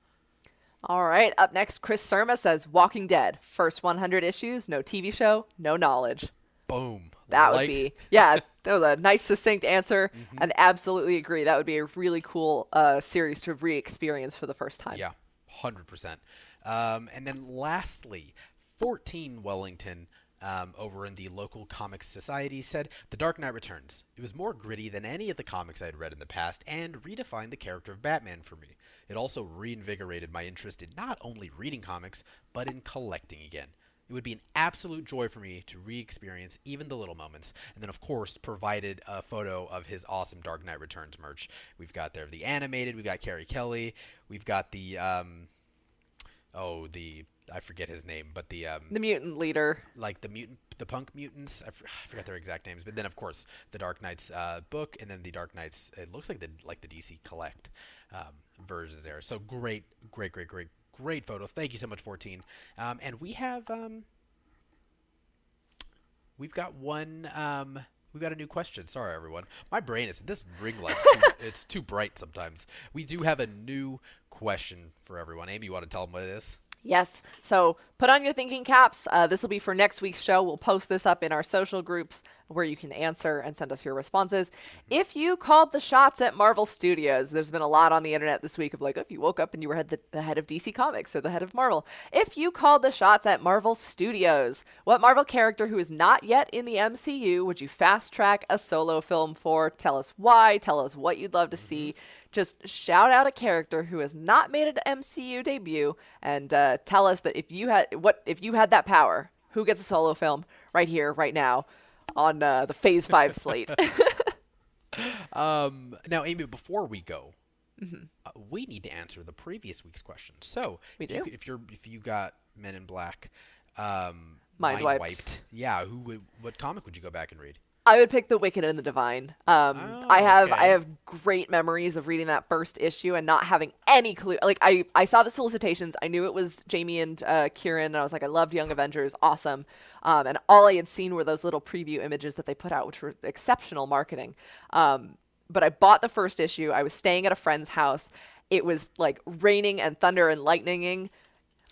All right. Up next, Chris Surma says Walking Dead. First 100 issues, no TV show, no knowledge. Boom. That would Like- be, yeah, that was a nice, succinct answer, and absolutely agree. That would be a really cool uh, series to re experience for the first time. Yeah, hundred percent. Um, and then lastly, fourteen Wellington. Um, over in the local comics society said the dark knight returns it was more gritty than any of the comics i had read in the past and redefined the character of batman for me it also reinvigorated my interest in not only reading comics but in collecting again it would be an absolute joy for me to re-experience even the little moments, and then of course provided a photo of his awesome Dark Knight Returns merch. We've got there the animated, we've got Carrie Kelly, we've got the um, oh the I forget his name, but the um, The mutant leader. like the mutant, the punk mutants. I, f- I forgot their exact names, but then of course the Dark Knights uh, book, and then the Dark Knights. It looks like the like the DC Collect um, versions there. So great, great, great, great, great photo. Thank you so much, fourteen. Um, and we have um, we've got one. Um, we've got a new question. Sorry, everyone. My brain is this ring light's too, it's too bright sometimes. We do have a new question for everyone. Amy, you want to tell them what it is? Yes. So put on your thinking caps. Uh, this will be for next week's show. We'll post this up in our social groups where you can answer and send us your responses. If you called the shots at Marvel Studios, there's been a lot on the internet this week of like, if you woke up and you were head the, the head of DC Comics or the head of Marvel. If you called the shots at Marvel Studios, what Marvel character who is not yet in the MCU would you fast track a solo film for? Tell us why. Tell us what you'd love to see just shout out a character who has not made an MCU debut and uh, tell us that if you had what if you had that power, who gets a solo film right here, right now, on uh, the Phase Five slate. Um, now, Amy, before we go, uh, we need to answer the previous week's question. So, We if, you, do. if you're if you got Men in Black, um, Mind wiped. yeah, who would what comic would you go back and read? I would pick The Wicked and the Divine. Um, Oh, I have I have great memories of reading that first issue and not having any clue. Like I I saw the solicitations. I knew it was Jamie and uh, Kieron. And I was like, I loved Young Avengers, awesome. Um, and all I had seen were those little preview images that they put out, which were exceptional marketing. Um, but I bought the first issue. I was staying at a friend's house. It was like raining and thunder and lightninging,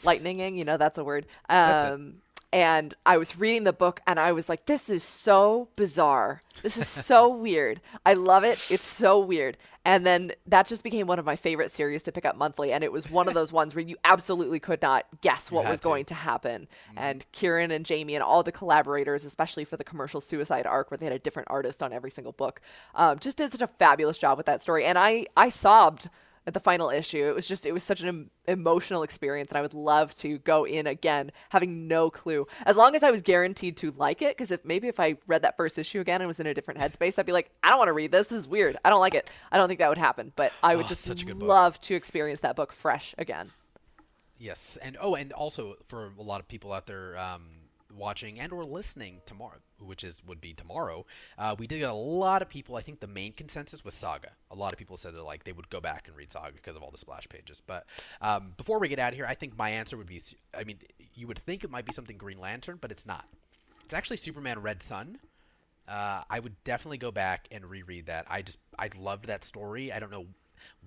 lightninging. You know that's a word. Um, and I was reading the book and I was like, this is so bizarre. This is so weird. I love it. It's so weird. And then that just became one of my favorite series to pick up monthly. And it was one of those ones where you absolutely could not guess what was to. Mm-hmm. going to happen. And Kieron and Jamie and all the collaborators, especially for the commercial suicide arc where they had a different artist on every single book, um, just did such a fabulous job with that story. And I, I sobbed at the final issue. It was just it was such an em- emotional experience, and I would love to go in again, having no clue. As long as I was guaranteed to like it, because if maybe if I read that first issue again and was in a different headspace, I'd be like, I don't want to read this. This is weird. I don't like it. I don't think that would happen. But I would Oh, just such a good book. love to experience that book fresh again. Yes, and oh, and also for a lot of people out there um, watching and or listening tomorrow, which is would be tomorrow, uh, we did get a lot of people. I think the main consensus was Saga. A lot of people said that like they would go back and read Saga because of all the splash pages. But um, before we get out of here, I think my answer would be. I mean, you would think it might be something Green Lantern, but it's not. It's actually Superman Red Sun. Uh, I would definitely go back and reread that. I just I loved that story. I don't know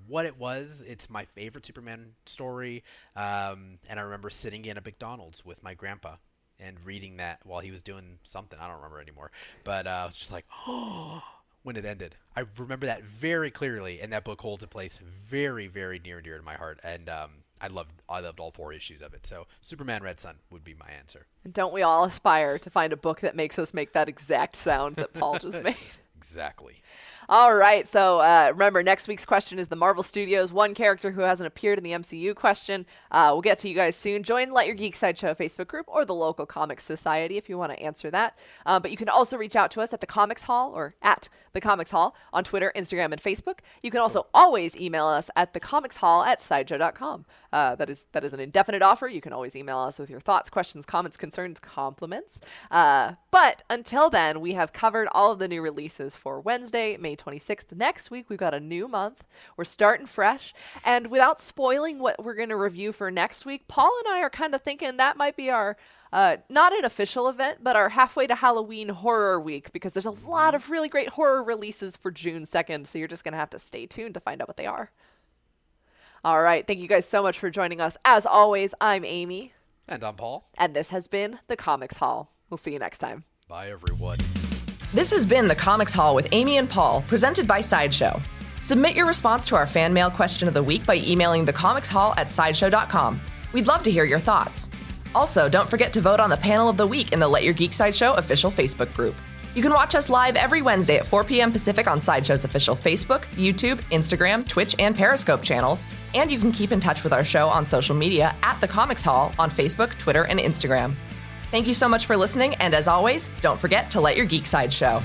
what it was. It's my favorite Superman story. Um, and I remember sitting in a McDonald's with my grandpa and reading that while he was doing something. I don't remember anymore. But uh, I was just like, oh, when it ended. I remember that very clearly, and that book holds a place very, very near and dear to my heart. And um, I loved I loved all four issues of it. So Superman Red Sun would be my answer. And don't we all aspire to find a book that makes us make that exact sound that Paul just made? Exactly. All right. So uh, remember, next week's question is the Marvel Studios one character who hasn't appeared in the MCU question. Uh, we'll get to you guys soon. Join Let Your Geek Sideshow Facebook group or the local Comics Society if you want to answer that. Uh, but you can also reach out to us at the Comics Haul or at the Comics Haul on Twitter, Instagram, and Facebook. You can also always email us at the Comics Haul at sideshow.com. Uh, that is that is an indefinite offer. You can always email us with your thoughts, questions, comments, concerns, compliments. Uh, but until then, we have covered all of the new releases for Wednesday, May 26th. Next week, we've got a new month. We're starting fresh. And without spoiling what we're going to review for next week, Paul and I are kind of thinking that might be our. Uh, not an official event, but our halfway to Halloween horror week because there's a lot of really great horror releases for June 2nd. So you're just going to have to stay tuned to find out what they are. All right. Thank you guys so much for joining us. As always, I'm Amy, And I'm Paul. and this has been the Comics Haul. We'll see you next time. Bye everyone. This has been the Comics Haul with Amy and Paul, presented by Sideshow. Submit your response to our fan mail question of the week by emailing thecomicshaul at sideshow.com. We'd love to hear your thoughts. Also, don't forget to vote on the panel of the week in the Let Your Geek Sideshow official Facebook group. You can watch us live every Wednesday at 4 p.m. Pacific on Sideshow's official Facebook, YouTube, Instagram, Twitch, and Periscope channels. And you can keep in touch with our show on social media at The Comics Haul on Facebook, Twitter, and Instagram. Thank you so much for listening, and as always, don't forget to let your geek side show.